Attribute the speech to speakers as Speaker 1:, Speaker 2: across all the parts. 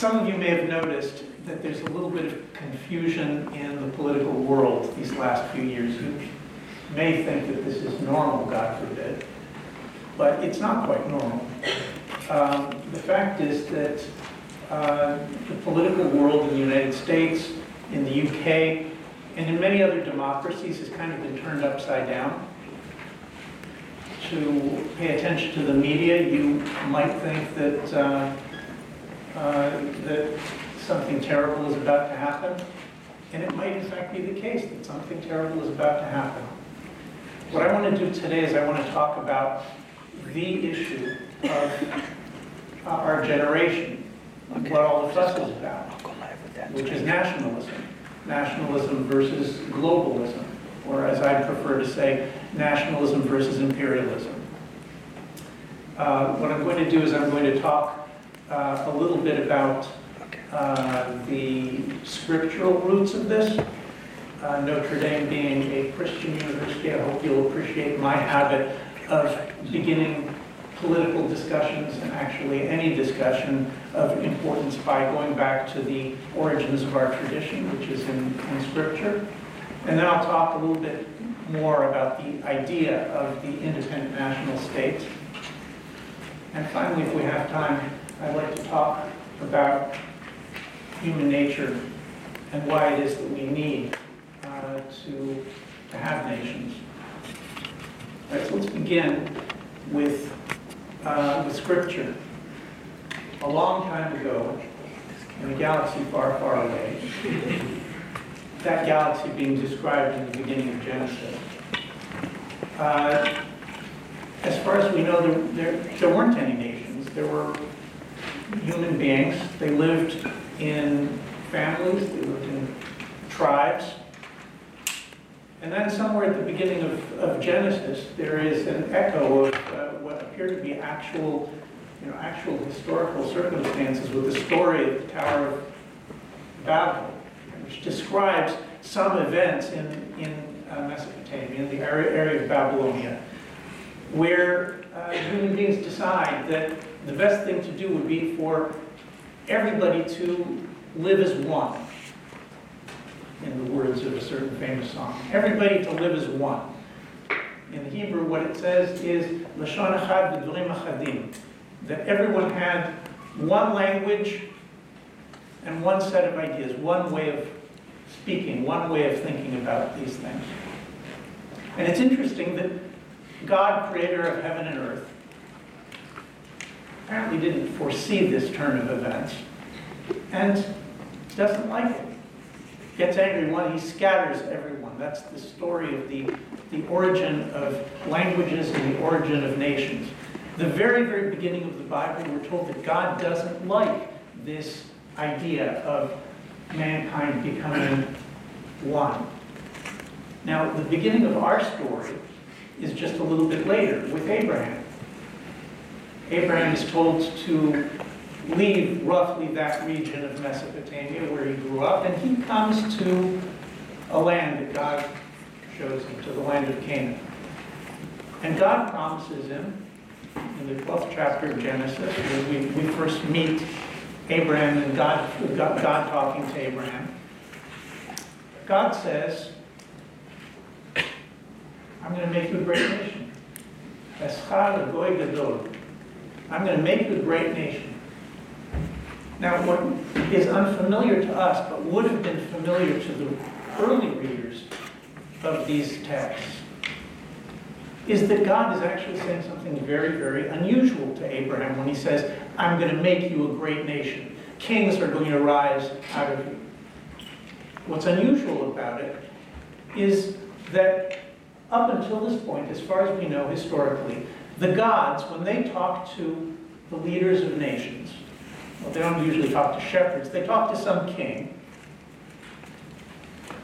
Speaker 1: some of you may have noticed that there's a little bit of confusion in the political world these last few years. You may think that this is normal, God forbid, but it's not quite normal. Um, the fact is that uh, the political world in the United States, in the UK, and in many other democracies has kind of been turned upside down. To pay attention to the media, you might think that uh, uh, that something terrible is about to happen, and it might in fact be the case that something terrible is about to happen. What I want to do today is I want to talk about the issue of uh, our generation, what all the fuss is about, which is nationalism. Nationalism versus globalism, or as I prefer to say, nationalism versus imperialism. Uh, what I'm going to do is I'm going to talk uh, a little bit about uh, the scriptural roots of this. Uh, Notre Dame being a Christian university, I hope you'll appreciate my habit of beginning political discussions and actually any discussion of importance by going back to the origins of our tradition, which is in, in Scripture. And then I'll talk a little bit more about the idea of the independent national state. And finally, if we have time, I'd like to talk about human nature and why it is that we need uh, to, to have nations. So let's begin with, uh, Scripture. A long time ago, in a galaxy far, far away, that galaxy being described in the beginning of Genesis. Uh, as far as we know, there, there, there weren't any nations. There were human beings. They lived in families, they lived in tribes. And then somewhere at the beginning of, of Genesis, there is an echo of uh, what appear to be actual, you know, actual historical circumstances with the story of the Tower of Babel, which describes some events in, in uh, Mesopotamia, in the area, area of Babylonia, where uh, human beings decide that the best thing to do would be for everybody to live as one, in the words of a certain famous song. Everybody to live as one. In Hebrew, what it says is that everyone had one language and one set of ideas, one way of speaking, one way of thinking about these things. And it's interesting that God, creator of heaven and earth, apparently didn't foresee this turn of events and doesn't like it. Gets angry when he scatters everyone. That's the story of the, the origin of languages and the origin of nations. The very, very beginning of the Bible, we're told that God doesn't like this idea of mankind becoming one. Now, the beginning of our story is just a little bit later with Abraham. Abraham is told to leave roughly that region of Mesopotamia where he grew up, and he comes to a land that God shows him, to the land of Canaan. And God promises him in the 12th chapter of Genesis, we, we first meet Abraham and God, God, God talking to Abraham. God says, I'm going to make you a great nation. I'm going to make you a great nation. Now, what is unfamiliar to us, but would have been familiar to the early readers of these texts, is that God is actually saying something very, very unusual to Abraham when he says, I'm going to make you a great nation. Kings are going to rise out of you. What's unusual about it is that up until this point, as far as we know historically, the gods, when they talk to the leaders of nations, well, they don't usually talk to shepherds, they talk to some king.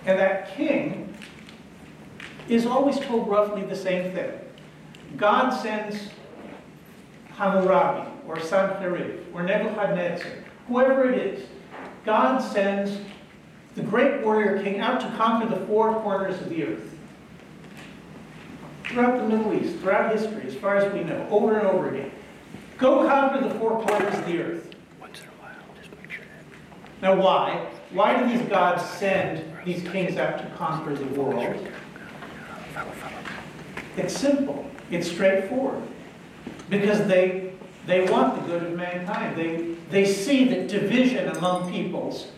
Speaker 1: And that king is always told roughly the same thing. God sends Hammurabi or Sanherib or Nebuchadnezzar, whoever it is. God sends the great warrior king out to conquer the four corners of the earth. Throughout the Middle East, throughout history, as far as we know, over and over again. Go conquer the four corners of the earth.
Speaker 2: Once in a while, just make sure that.
Speaker 1: Now, why? Why do these gods send these kings out to conquer the world? It's simple. It's straightforward. Because they, they want the good of mankind. They, they see that division among peoples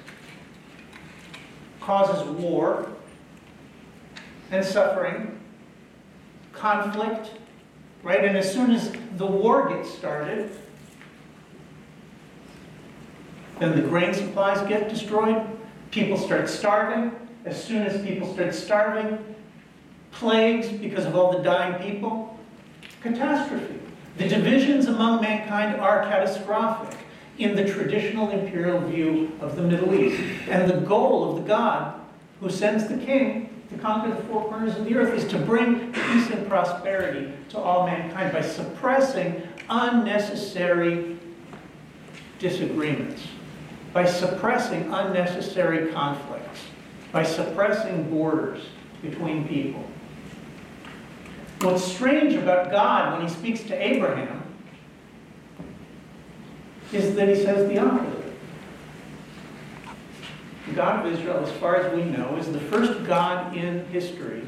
Speaker 1: causes war and suffering, conflict, right? And as soon as the war gets started, then the grain supplies get destroyed, people start starving. As soon as people start starving, plagues because of all the dying people, catastrophe. The divisions among mankind are catastrophic in the traditional imperial view of the Middle East. And the goal of the God who sends the king to conquer the four corners of the earth is to bring peace and prosperity to all mankind by suppressing unnecessary disagreements, by suppressing unnecessary conflicts, by suppressing borders between people. What's strange about God when he speaks to Abraham is that he says the opposite. The God of Israel, as far as we know, is the first God in history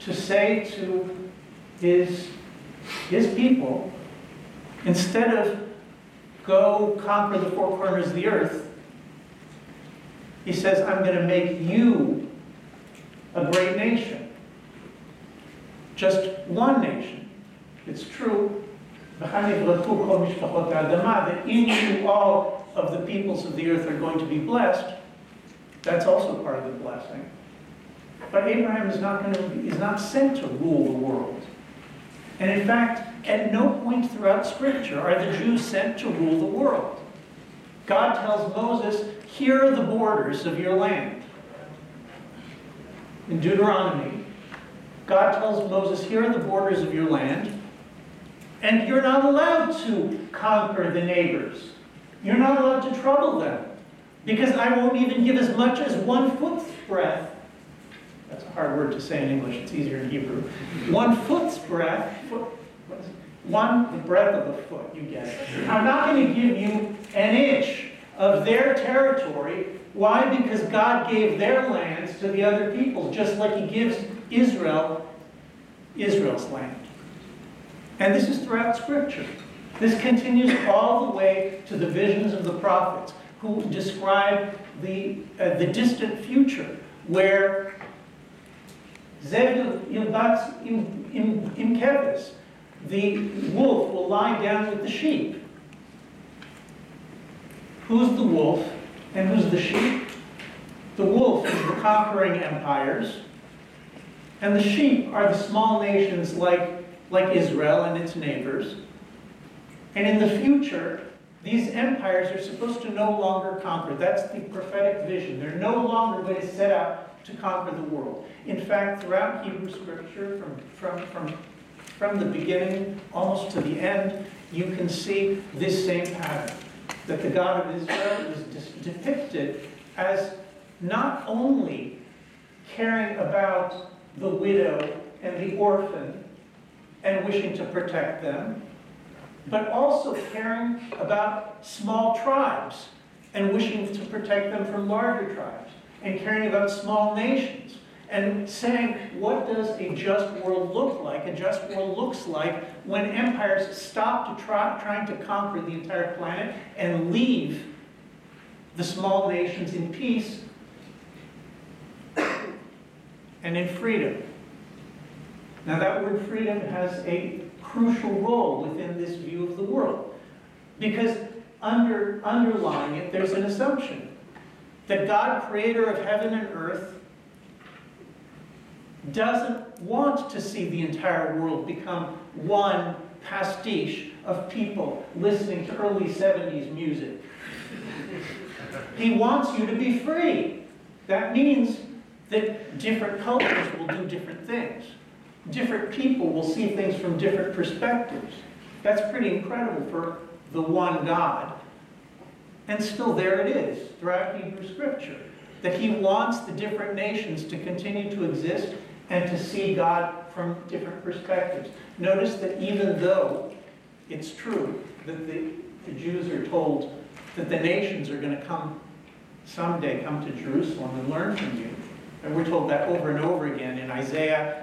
Speaker 1: to say to his, his people, instead of go conquer the four corners of the earth, he says, I'm going to make you a great nation. Just one nation. It's true that in you all of the peoples of the earth are going to be blessed. That's also part of the blessing. But Abraham is not going to is not sent to rule the world. And in fact, at no point throughout Scripture are the Jews sent to rule the world. God tells Moses, here are the borders of your land. In Deuteronomy, God tells Moses, here are the borders of your land. And you're not allowed to conquer the neighbors. You're not allowed to trouble them. Because I won't even give as much as one foot's breadth. That's a hard word to say in English, it's easier in Hebrew. One foot's breadth, foot, one, breadth of the foot, you get it. I'm not going to give you an inch of their territory. Why? Because God gave their lands to the other people, just like He gives Israel Israel's land. And this is throughout Scripture. This continues all the way to the visions of the prophets who describe the, uh, the distant future where Zev Yilbatz im Kevis, the wolf will lie down with the sheep. Who's the wolf and who's the sheep? The wolf is the conquering empires, and the sheep are the small nations like like Israel and its neighbors. And in the future, these empires are supposed to no longer conquer. That's the prophetic vision. They're no longer going to set out to conquer the world. In fact, throughout Hebrew scripture, from, from, from, from the beginning almost to the end, you can see this same pattern. That the God of Israel is depicted as not only caring about the widow and the orphan and wishing to protect them, but also caring about small tribes and wishing to protect them from larger tribes, and caring about small nations, and saying, what does a just world look like? A just world looks like when empires stop to try, trying to conquer the entire planet and leave the small nations in peace and in freedom. Now that word freedom has a crucial role within this view of the world. Because under, underlying it, there's an assumption that God, creator of heaven and earth, doesn't want to see the entire world become one pastiche of people listening to early 70s music. He wants you to be free. That means that different cultures will do different things different people will see things from different perspectives. That's pretty incredible for the one God. And still there it is throughout Hebrew Scripture, that he wants the different nations to continue to exist and to see God from different perspectives. Notice that even though it's true that the, the Jews are told that the nations are going to come someday come to Jerusalem and learn from you. And we're told that over and over again in Isaiah,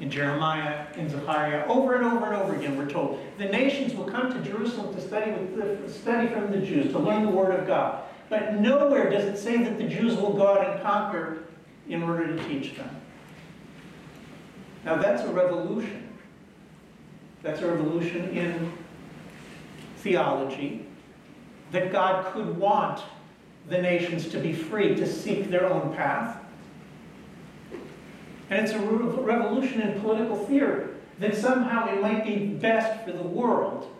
Speaker 1: in Jeremiah, in Zechariah, over and over and over again, we're told the nations will come to Jerusalem to study, with the, study from the Jews, to learn the Word of God. But nowhere does it say that the Jews will go out and conquer in order to teach them. Now that's a revolution. That's a revolution in theology that God could want the nations to be free to seek their own path. And it's a revolution in political theory that somehow it might be best for the world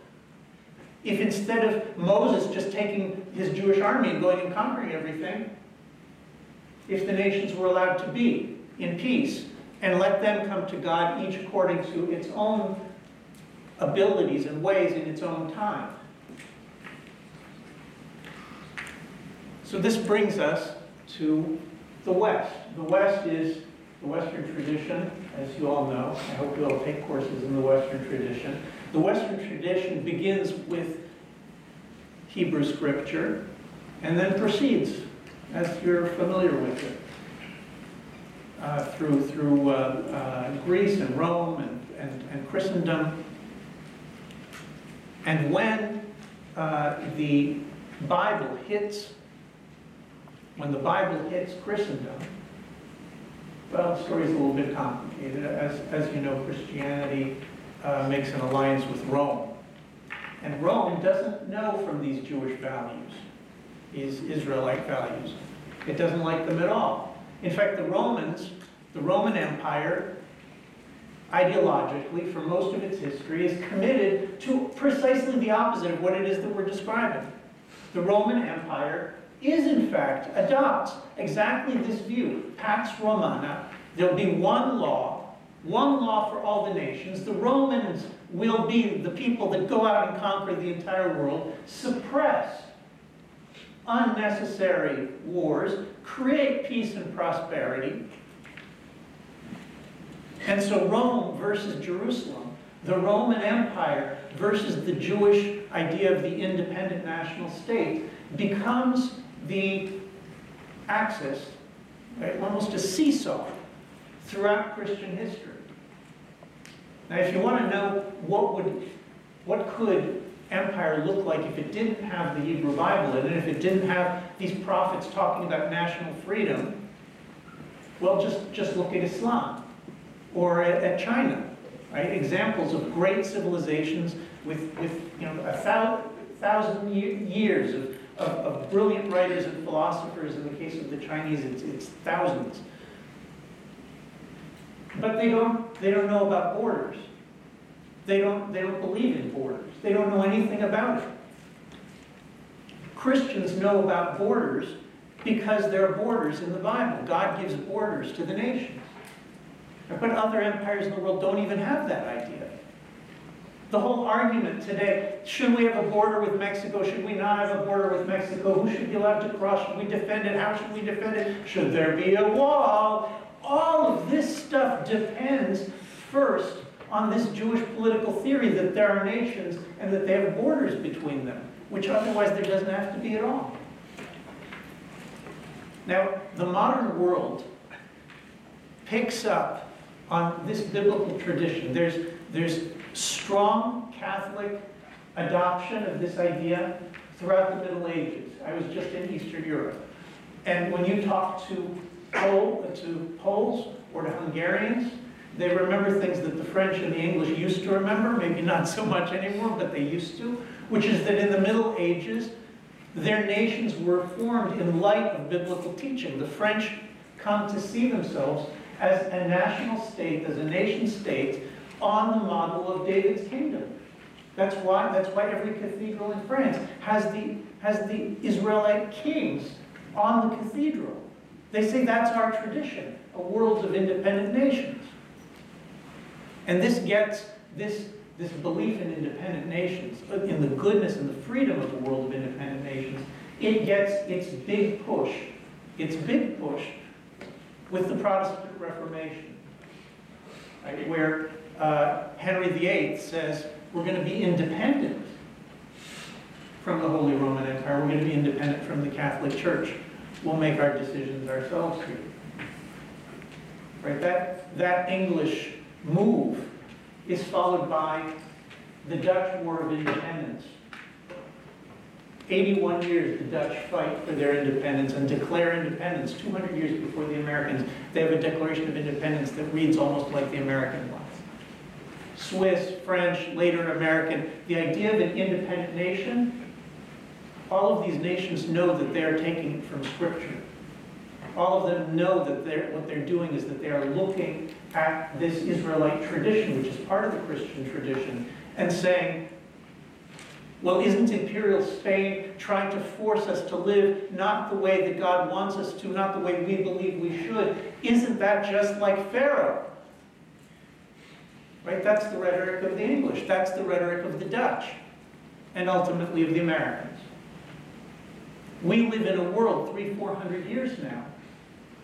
Speaker 1: if instead of Moses just taking his Jewish army and going and conquering everything, if the nations were allowed to be in peace and let them come to God each according to its own abilities and ways in its own time. So this brings us to the West. The West is the Western tradition, as you all know. I hope you all take courses in the Western tradition. The Western tradition begins with Hebrew scripture and then proceeds, as you're familiar with it, uh, through, through uh, uh, Greece and Rome and, and, and Christendom. And when uh, the Bible hits, when the Bible hits Christendom, well, the story is a little bit complicated. As, as you know, Christianity uh, makes an alliance with Rome. And Rome doesn't know from these Jewish values, these Israelite values. It doesn't like them at all. In fact, the Romans, the Roman Empire, ideologically, for most of its history, is committed to precisely the opposite of what it is that we're describing. The Roman Empire is, in fact, adopts exactly this view, Pax Romana. There'll be one law, one law for all the nations. The Romans will be the people that go out and conquer the entire world, suppress unnecessary wars, create peace and prosperity. And so Rome versus Jerusalem, the Roman Empire versus the Jewish idea of the independent national state becomes the axis, right, almost a seesaw throughout Christian history. Now, if you want to know what would, what could empire look like if it didn't have the Hebrew Bible in it, if it didn't have these prophets talking about national freedom, well, just, just look at Islam or at, at China, right? Examples of great civilizations with, with you know, a thousand, thousand years of, of, of brilliant writers and philosophers. In the case of the Chinese, it's, it's thousands. But they don't, they don't know about borders. They don't, they don't believe in borders. They don't know anything about it. Christians know about borders because there are borders in the Bible. God gives borders to the nations. But other empires in the world don't even have that idea. The whole argument today, should we have a border with Mexico? Should we not have a border with Mexico? Who should be allowed to cross? Should we defend it? How should we defend it? Should there be a wall? All of this stuff depends first on this Jewish political theory that there are nations and that they have borders between them, which otherwise there doesn't have to be at all. Now, the modern world picks up on this biblical tradition. There's, there's strong Catholic adoption of this idea throughout the Middle Ages. I was just in Eastern Europe. And when you talk to, Pol, to Poles or to Hungarians, they remember things that the French and the English used to remember, maybe not so much anymore, but they used to, which is that in the Middle Ages, their nations were formed in light of biblical teaching. The French come to see themselves as a national state, as a nation state, on the model of David's kingdom. That's why, that's why every cathedral in France has the, has the Israelite kings on the cathedral. They say that's our tradition, a world of independent nations. And this gets this, this belief in independent nations, in the goodness and the freedom of the world of independent nations, it gets its big push, its big push with the Protestant Reformation, right, where uh, Henry VIII says we're going to be independent from the Holy Roman Empire. We're going to be independent from the Catholic Church. we'll make our decisions ourselves here. Right? That, that English move is followed by the Dutch War of Independence. 81 years the Dutch fight for their independence and declare independence 200 years before the Americans. They have a Declaration of Independence that reads almost like the American one. Swiss, French, later American, the idea of an independent nation, all of these nations know that they are taking it from Scripture. All of them know that they're, what they're doing is that they are looking at this Israelite tradition, which is part of the Christian tradition, and saying, well, isn't imperial Spain trying to force us to live not the way that God wants us to, not the way we believe we should? Isn't that just like Pharaoh? Right? That's the rhetoric of the English. That's the rhetoric of the Dutch. And ultimately of the Americans. We live in a world three, four hundred years now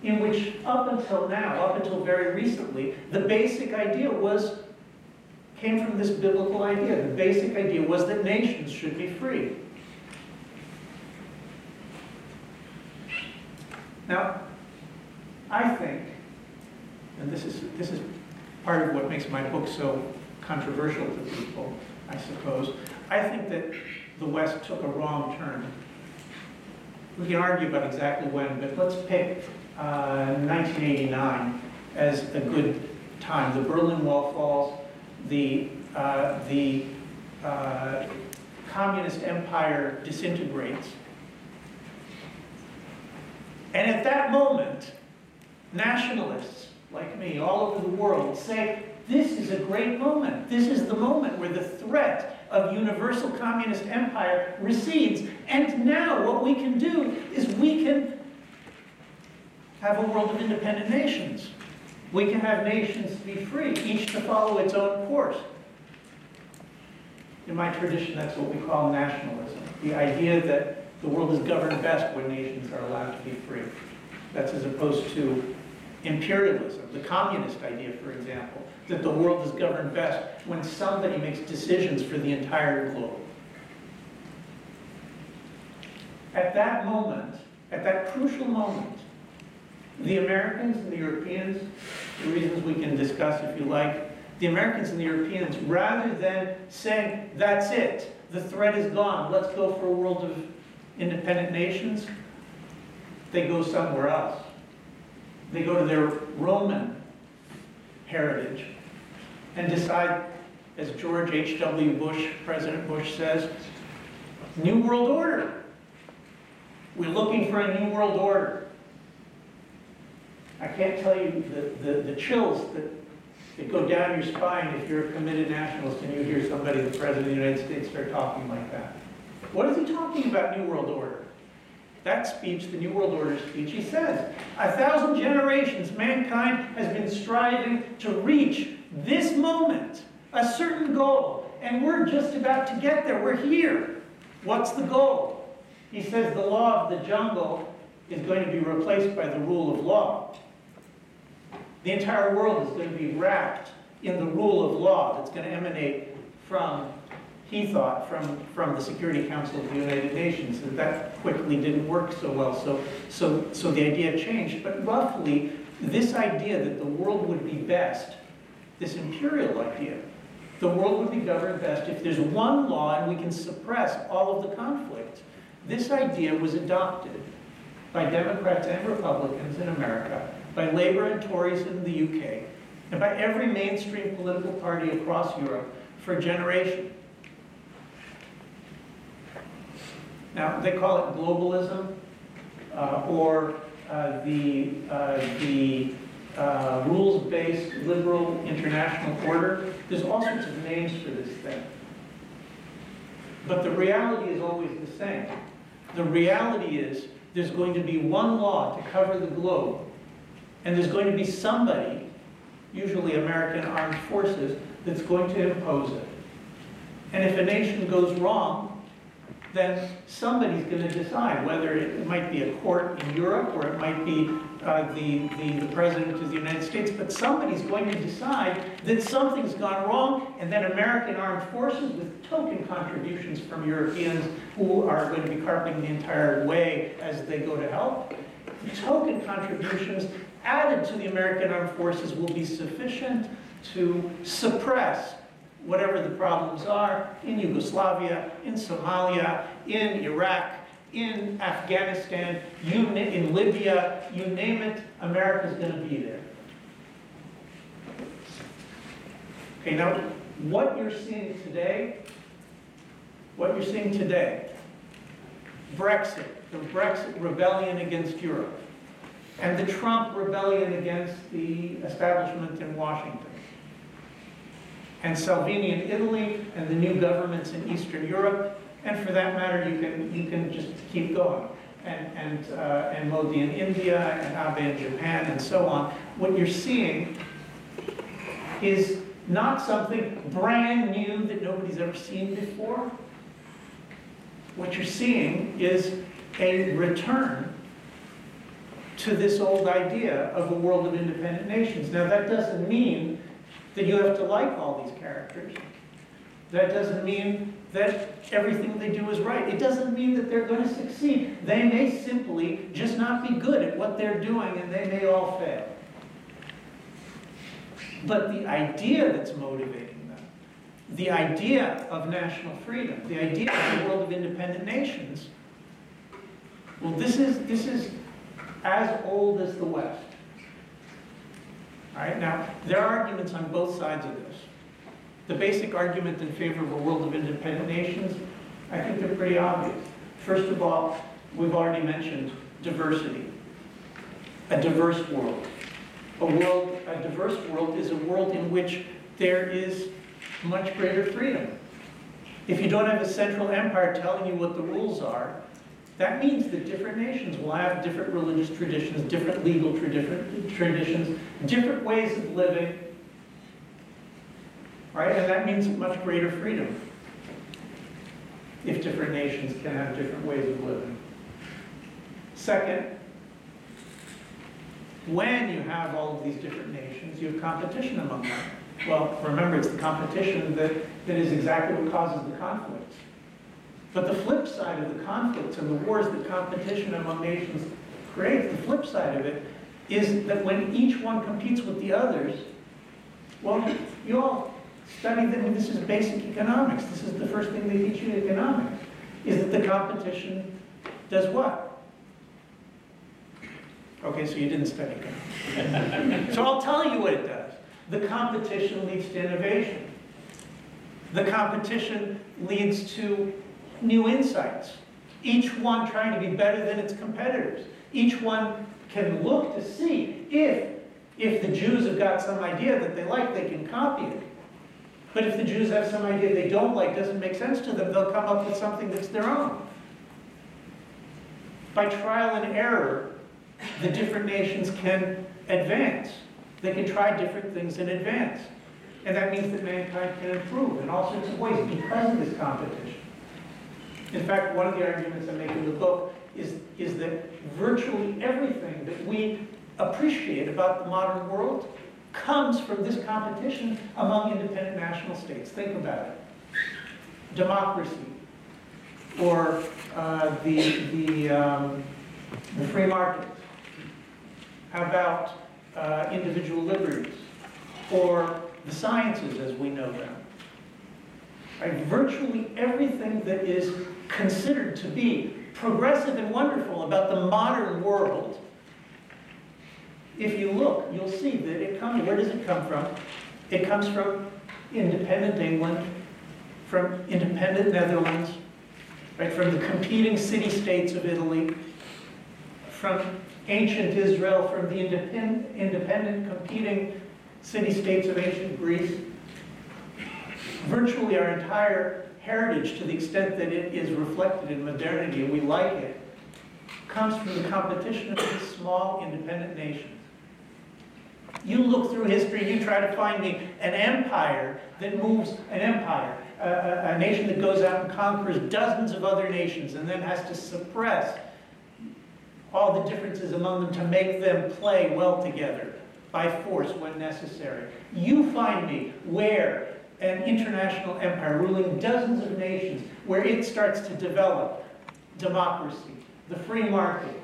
Speaker 1: in which up until now, up until very recently, the basic idea was came from this biblical idea. The basic idea was that nations should be free. Now, I think, and this is, this is part of what makes my book so controversial to people, I suppose, I think that the West took a wrong turn. We can argue about exactly when, but let's pick uh, 1989 as a good time. The Berlin Wall falls, the, uh, the uh, communist empire disintegrates. And at that moment, nationalists like me all over the world say, this is a great moment. This is the moment where the threat of universal communist empire recedes. And now what we can do is we can have a world of independent nations. We can have nations be free, each to follow its own course. In my tradition, that's what we call nationalism. The idea that the world is governed best when nations are allowed to be free. That's as opposed to imperialism, the communist idea, for example, that the world is governed best when somebody makes decisions for the entire globe. At that moment, at that crucial moment, the Americans and the Europeans, the reasons we can discuss if you like, the Americans and the Europeans, rather than saying, that's it, the threat is gone, let's go for a world of independent nations, they go somewhere else. They go to their Roman heritage and decide, as George H.W. Bush, President Bush says, New World Order. We're looking for a New World Order. I can't tell you the, the, the chills that, that go down your spine if you're a committed nationalist and you hear somebody, the President of the United States, start talking like that. What is he talking about, New World Order? That speech, the New World Order speech, he says, a thousand generations mankind has been striving to reach this moment, a certain goal, and we're just about to get there. We're here. What's the goal? He says the law of the jungle is going to be replaced by the rule of law. The entire world is going to be wrapped in the rule of law that's going to emanate from, he thought, from, from the Security Council of the United Nations. And that quickly didn't work so well. So, so, so the idea changed. But roughly, this idea that the world would be best, this imperial idea, the world would be governed best if there's one law and we can suppress all of the conflict. This idea was adopted by Democrats and Republicans in America by Labour and Tories in the UK, and by every mainstream political party across Europe for a generation. Now, they call it globalism uh, or uh, the, uh, the uh, rules-based liberal international order. There's all sorts of names for this thing. But the reality is always the same. The reality is there's going to be one law to cover the globe and there's going to be somebody, usually American armed forces, that's going to impose it. And if a nation goes wrong, then somebody's going to decide whether it might be a court in Europe or it might be uh, the, the, the President of the United States, but somebody's going to decide that something's gone wrong and that American armed forces with token contributions from Europeans who are going to be carpeting the entire way as they go to help, token contributions added to the American armed forces will be sufficient to suppress whatever the problems are in Yugoslavia, in Somalia, in Iraq, in Afghanistan, you, in Libya, you name it, America's going to be there. Okay, now, what you're seeing today, what you're seeing today, Brexit, the Brexit rebellion against Europe, and the Trump rebellion against the establishment in Washington, and Salvini in Italy, and the new governments in Eastern Europe, and for that matter, you can, you can just keep going. And, and, uh, and Modi in India, and Abe in Japan, and so on. What you're seeing is not something brand new that nobody's ever seen before. What you're seeing is a return to this old idea of a world of independent nations. Now, that doesn't mean that you have to like all these characters. That doesn't mean that everything they do is right. It doesn't mean that they're going to succeed. They may simply just not be good at what they're doing and they may all fail. But the idea that's motivating them, the idea of national freedom, the idea of a world of independent nations, well, this is, this is as old as the West. All right, now, there are arguments on both sides of this. The basic argument in favor of a world of independent nations, I think they're pretty obvious. First of all, we've already mentioned diversity. A diverse world. A world, a diverse world is a world in which there is much greater freedom. If you don't have a central empire telling you what the rules are, that means that different nations will have different religious traditions, different legal traditions, different ways of living, right? And that means much greater freedom if different nations can have different ways of living. Second, when you have all of these different nations, you have competition among them. Well, remember, it's the competition that, that is exactly what causes the conflicts. But the flip side of the conflicts and the wars that competition among nations creates, the flip side of it, is that when each one competes with the others, well, you all study them, this is basic economics. This is the first thing they teach you in economics, is that the competition does what? Okay, so you didn't study economics. so I'll tell you what it does. The competition leads to innovation. The competition leads to new insights. Each one trying to be better than its competitors. Each one can look to see if, if the Jews have got some idea that they like, they can copy it. But if the Jews have some idea they don't like, doesn't make sense to them, they'll come up with something that's their own. By trial and error, the different nations can advance. They can try different things in advance. And that means that mankind can improve in all sorts of ways because of this competition. In fact, one of the arguments I make in the book is, is that virtually everything that we appreciate about the modern world comes from this competition among independent national states. Think about it. Democracy, or uh, the, the, um, the free market. How about uh, individual liberties, or the sciences as we know them? Right? Virtually everything that is considered to be progressive and wonderful about the modern world, if you look, you'll see that it comes, where does it come from? It comes from independent England, from independent Netherlands, right, from the competing city-states of Italy, from ancient Israel, from the independent, independent competing city-states of ancient Greece. Virtually our entire heritage to the extent that it is reflected in modernity and we like it, comes from the competition of these small independent nations. You look through history, you try to find me an empire that moves, an empire a, a, a nation that goes out and conquers dozens of other nations and then has to suppress all the differences among them to make them play well together by force when necessary. You find me where an international empire ruling dozens of nations, where it starts to develop democracy, the free market.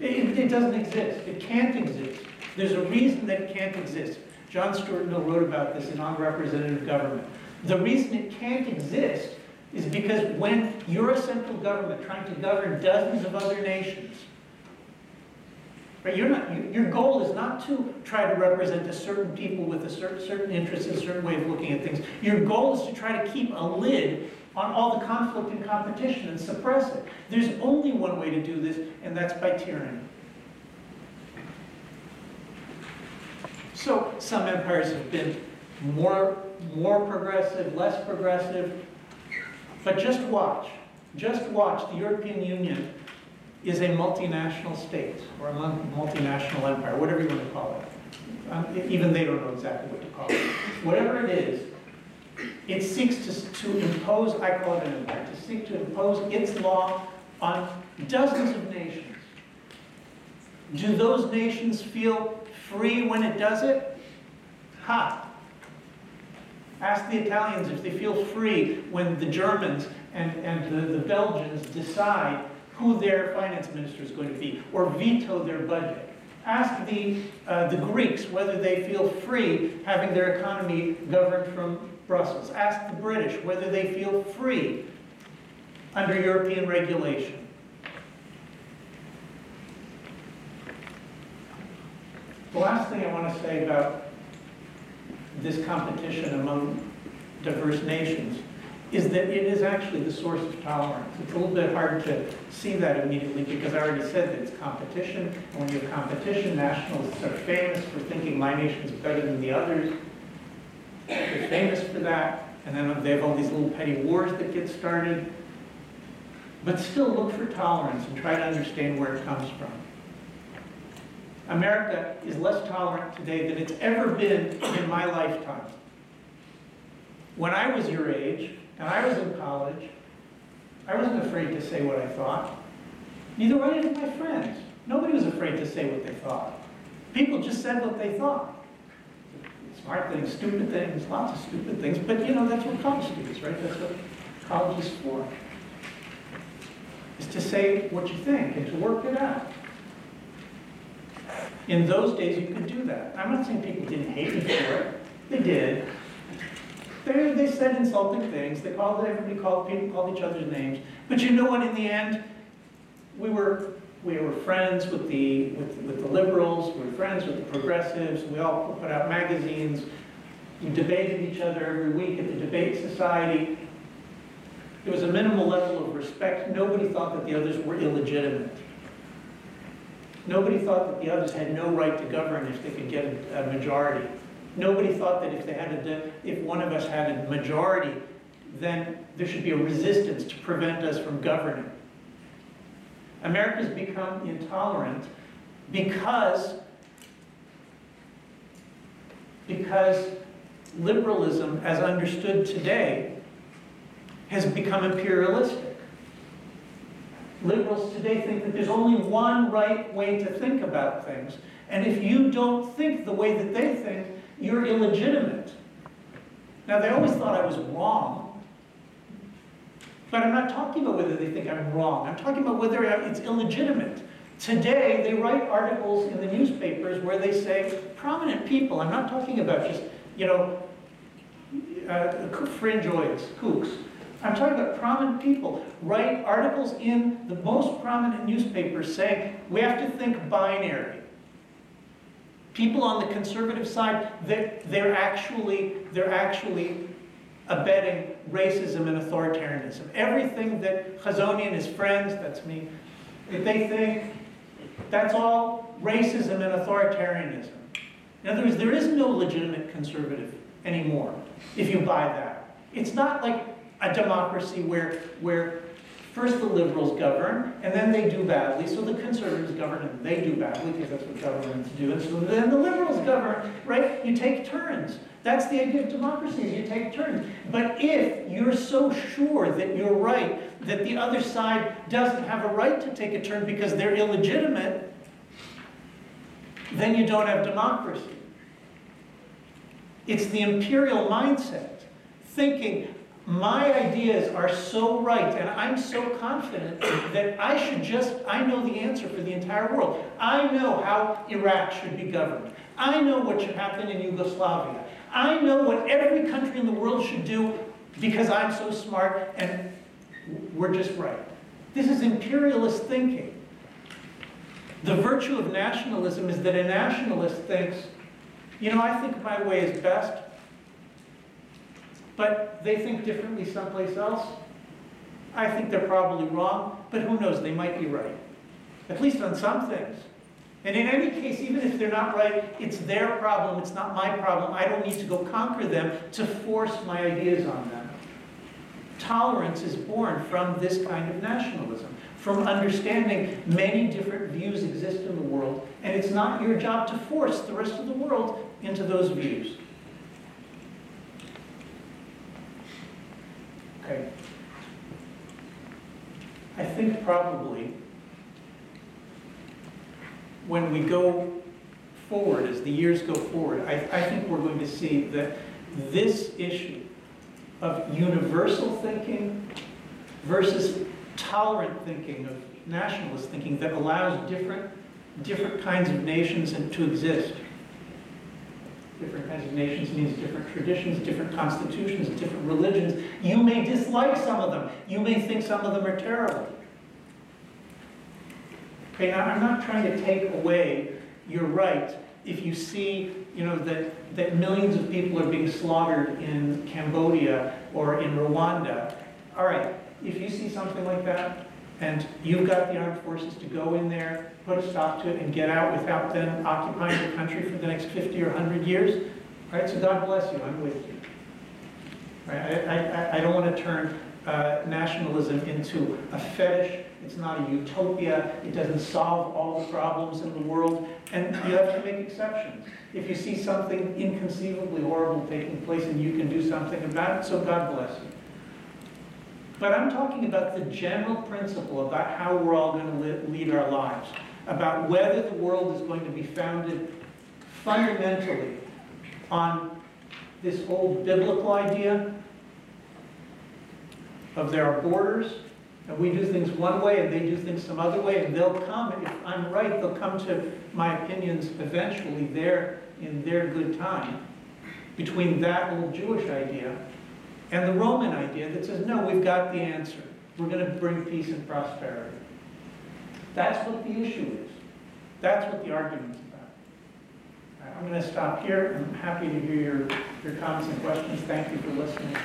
Speaker 1: It, it doesn't exist. It can't exist. There's a reason that it can't exist. John Stuart Mill wrote about this in On Representative Government. The reason it can't exist is because when you're a central government trying to govern dozens of other nations, right, you're not, you, your goal is not to try to represent a certain people with a certain, certain interest, a certain way of looking at things. Your goal is to try to keep a lid on all the conflict and competition and suppress it. There's only one way to do this, and that's by tyranny. So some empires have been more, more progressive, less progressive, but just watch, just watch. The European Union is a multinational state or a multinational empire, whatever you want to call it. Um, even they don't know exactly what to call it. Whatever it is, it seeks to, to impose, I call it an empire, to seek to impose its law on dozens of nations. Do those nations feel free when it does it? Ha! Ask the Italians if they feel free when the Germans and, and the, the Belgians decide who their finance minister is going to be or veto their budget. Ask the, uh, the Greeks whether they feel free having their economy governed from Brussels. Ask the British whether they feel free under European regulation. The last thing I want to say about this competition among diverse nations is that it is actually the source of tolerance. It's a little bit hard to see that immediately because I already said that it's competition. And when you have competition, nationalists are famous for thinking my nation is better than the others. They're famous for that. And then they have all these little petty wars that get started. But still look for tolerance and try to understand where it comes from. America is less tolerant today than it's ever been in my lifetime. When I was your age, and I was in college, I wasn't afraid to say what I thought. Neither were any of my friends. Nobody was afraid to say what they thought. People just said what they thought. Smart things, stupid things, lots of stupid things, but you know, that's what college is, right? That's what college is for. Is to say what you think and to work it out. In those days, you could do that. I'm not saying people didn't hate me for it. They did. They, they said insulting things. They called everybody called people called each other's names. But you know what? In the end, we were we were friends with the with, with the liberals. We were friends with the progressives. We all put out magazines. We debated each other every week at the debate society. There was a minimal level of respect. Nobody thought that the others were illegitimate. Nobody thought that the others had no right to govern if they could get a majority. Nobody thought that if they had a, if one of us had a majority, then there should be a resistance to prevent us from governing. America's become intolerant because because liberalism, as understood today, has become imperialistic. Liberals today think that there's only one right way to think about things. And if you don't think the way that they think, you're illegitimate. Now, they always thought I was wrong. But I'm not talking about whether they think I'm wrong. I'm talking about whether it's illegitimate. Today, they write articles in the newspapers where they say, prominent people, I'm not talking about just, you know, uh, fringeoids, kooks. I'm talking about prominent people. Write articles in the most prominent newspapers saying, we have to think binary. People on the conservative side, they're, they're, actually, they're actually abetting racism and authoritarianism. Everything that Hazony and his friends, that's me, they think that's all racism and authoritarianism. In other words, there is no legitimate conservative anymore if you buy that. It's not like a democracy where, where First the liberals govern, and then they do badly, so the conservatives govern and they do badly, because that's what governments do, and so then the liberals govern, right? You take turns. That's the idea of democracy, is you take turns. But if you're so sure that you're right, that the other side doesn't have a right to take a turn because they're illegitimate, then you don't have democracy. It's the imperial mindset, thinking my ideas are so right and I'm so confident that I should just, I know the answer for the entire world. I know how Iraq should be governed. I know what should happen in Yugoslavia. I know what every country in the world should do because I'm so smart and we're just right. This is imperialist thinking. The virtue of nationalism is that a nationalist thinks, you know, I think my way is best, but they think differently someplace else. I think they're probably wrong, but who knows, they might be right. At least on some things. And in any case, even if they're not right, it's their problem, it's not my problem. I don't need to go conquer them to force my ideas on them. Tolerance is born from this kind of nationalism, from understanding many different views exist in the world, and it's not your job to force the rest of the world into those views. Okay. I think probably when we go forward, as the years go forward, I, I think we're going to see that this issue of universal thinking versus tolerant thinking, of nationalist thinking that allows different, different kinds of nations to exist. Different kinds of nations means different traditions, different constitutions, different religions. You may dislike some of them. You may think some of them are terrible. Okay, now I'm not trying to take away your right if you see, you know, that, that millions of people are being slaughtered in Cambodia or in Rwanda. All right, if you see something like that, and you've got the armed forces to go in there, put a stop to it, and get out without them occupying the country for the next 50 or 100 years, all right, so God bless you, I'm with you. Right, I, I, I don't want to turn uh, nationalism into a fetish it's not a utopia. It doesn't solve all the problems in the world. And you have to make exceptions. If you see something inconceivably horrible taking place and you can do something about it, so God bless you. But I'm talking about the general principle about how we're all going to lead our lives, about whether the world is going to be founded fundamentally on this old biblical idea of there are borders and we do things one way and they do things some other way, and they'll come, if I'm right, they'll come to my opinions eventually there in their good time, between that old Jewish idea and the Roman idea that says, no, we've got the answer. We're going to bring peace and prosperity. That's what the issue is. That's what the argument's about. I'm going to stop here. I'm happy to hear your, your comments and questions. Thank you for listening.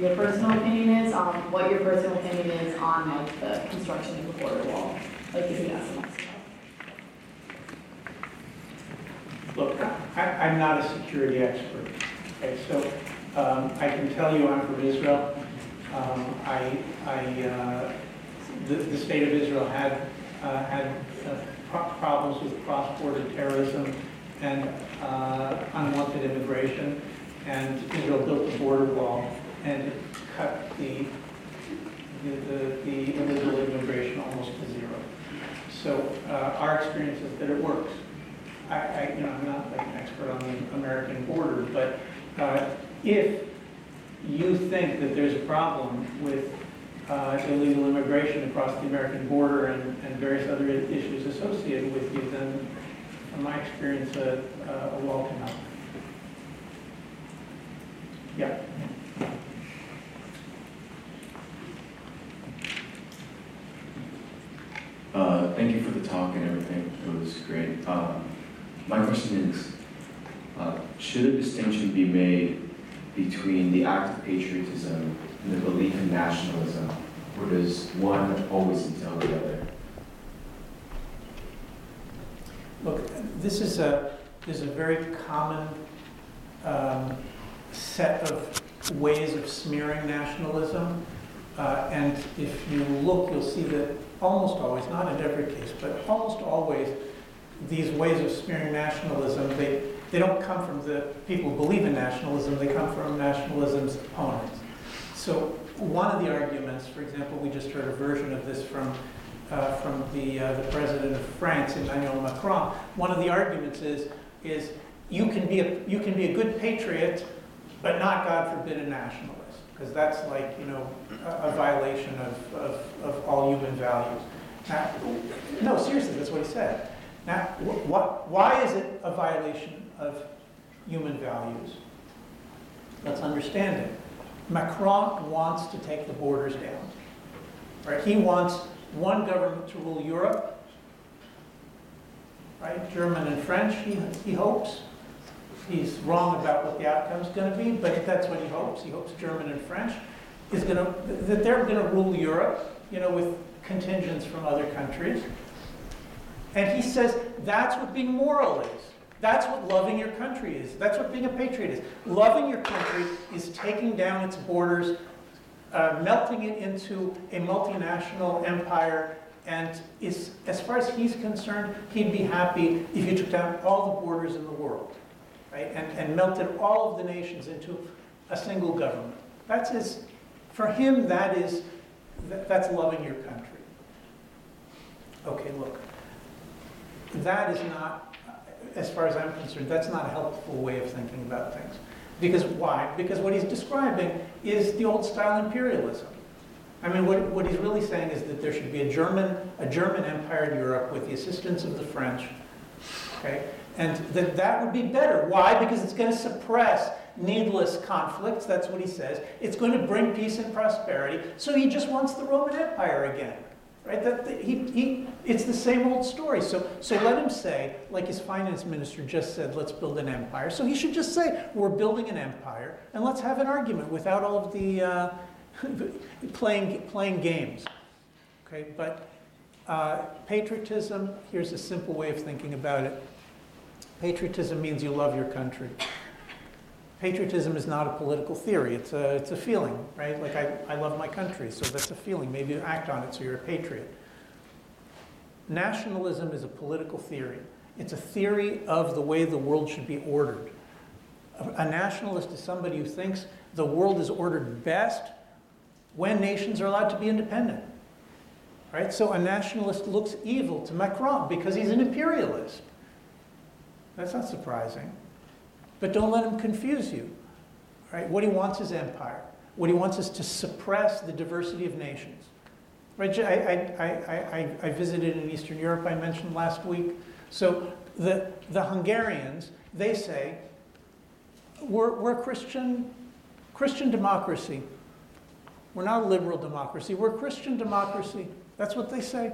Speaker 2: your personal opinion is, um, what your personal opinion is on like the construction of the border wall, like if you have some
Speaker 1: Look, I, I'm not a security expert, okay, so um, I can tell you I'm from Israel. Um, I, I, uh, the, the state of Israel had, uh, had uh, pro problems with cross-border terrorism and uh, unwanted immigration, and Israel built the border wall and cut the, the, the illegal immigration almost to zero. So uh, our experience is that it works. I, I, you know, I'm not like an expert on the American border, but uh, if you think that there's a problem with uh, illegal immigration across the American border and, and various other issues associated with you, then from my experience, a, a wall can help. Yeah.
Speaker 3: Uh, thank you for the talk and everything. It was great. Um, my question is, uh, should a distinction be made between the act of patriotism and the belief in nationalism, or does one always entail the other?
Speaker 1: Look, this is a, this is a very common um, set of ways of smearing nationalism. Uh, and if you look, you'll see that almost always, not in every case, but almost always, these ways of smearing nationalism, they, they don't come from the people who believe in nationalism, they come from nationalism's opponents. So one of the arguments, for example, we just heard a version of this from, uh, from the, uh, the president of France, Emmanuel Macron. One of the arguments is, is you, can be a, you can be a good patriot, but not, God forbid, a nationalist because that's like, you know, a, a violation of, of, of, all human values. Now, no, seriously, that's what he said. Now, wh why is it a violation of human values? Let's understand it. Macron wants to take the borders down. Right? He wants one government to rule Europe, right? German and French, he, he hopes he's wrong about what the outcome is going to be, but that's what he hopes. He hopes German and French is going to that they're going to rule Europe, you know, with contingents from other countries. And he says that's what being moral is. That's what loving your country is. That's what being a patriot is. Loving your country is taking down its borders, uh, melting it into a multinational empire, and is, as far as he's concerned, he'd be happy if you took down all the borders in the world right? And, and melted all of the nations into a single government. That's his, for him, that is, that, that's loving your country. Okay, look, that is not, as far as I'm concerned, that's not a helpful way of thinking about things. Because why? Because what he's describing is the old style imperialism. I mean, what, what he's really saying is that there should be a German, a German empire in Europe with the assistance of the French, okay? And that that would be better. Why? Because it's going to suppress needless conflicts. That's what he says. It's going to bring peace and prosperity. So he just wants the Roman Empire again. Right? That, he, he, it's the same old story. So, so let him say, like his finance minister just said, let's build an empire. So he should just say, we're building an empire, and let's have an argument without all of the uh, playing, playing games. Okay, but uh, patriotism, here's a simple way of thinking about it. Patriotism means you love your country. Patriotism is not a political theory, it's a, it's a feeling, right? Like, I, I love my country, so that's a feeling. Maybe you act on it, so you're a patriot. Nationalism is a political theory, it's a theory of the way the world should be ordered. A, a nationalist is somebody who thinks the world is ordered best when nations are allowed to be independent. Right? So a nationalist looks evil to Macron because he's an imperialist. That's not surprising. But don't let him confuse you. Right? What he wants is empire. What he wants is to suppress the diversity of nations. Right? I, I, I, I, visited in Eastern Europe, I mentioned last week. So the, the Hungarians, they say, we're, we're Christian, Christian democracy. We're not a liberal democracy. We're Christian democracy. That's what they say.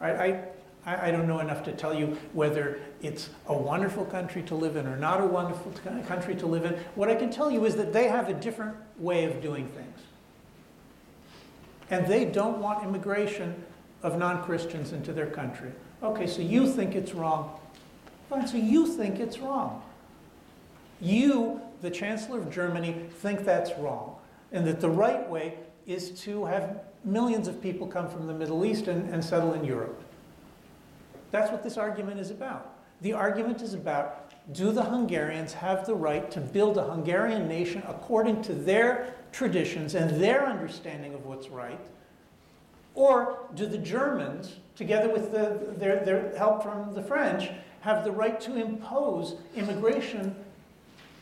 Speaker 1: Right? I, I, I don't know enough to tell you whether it's a wonderful country to live in or not a wonderful country to live in. What I can tell you is that they have a different way of doing things. And they don't want immigration of non Christians into their country. Okay, so you think it's wrong. Fine, so you think it's wrong. You, the Chancellor of Germany, think that's wrong. And that the right way is to have millions of people come from the Middle East and, and settle in Europe. That's what this argument is about. The argument is about do the Hungarians have the right to build a Hungarian nation according to their traditions and their understanding of what's right? Or do the Germans, together with the, their, their help from the French, have the right to impose immigration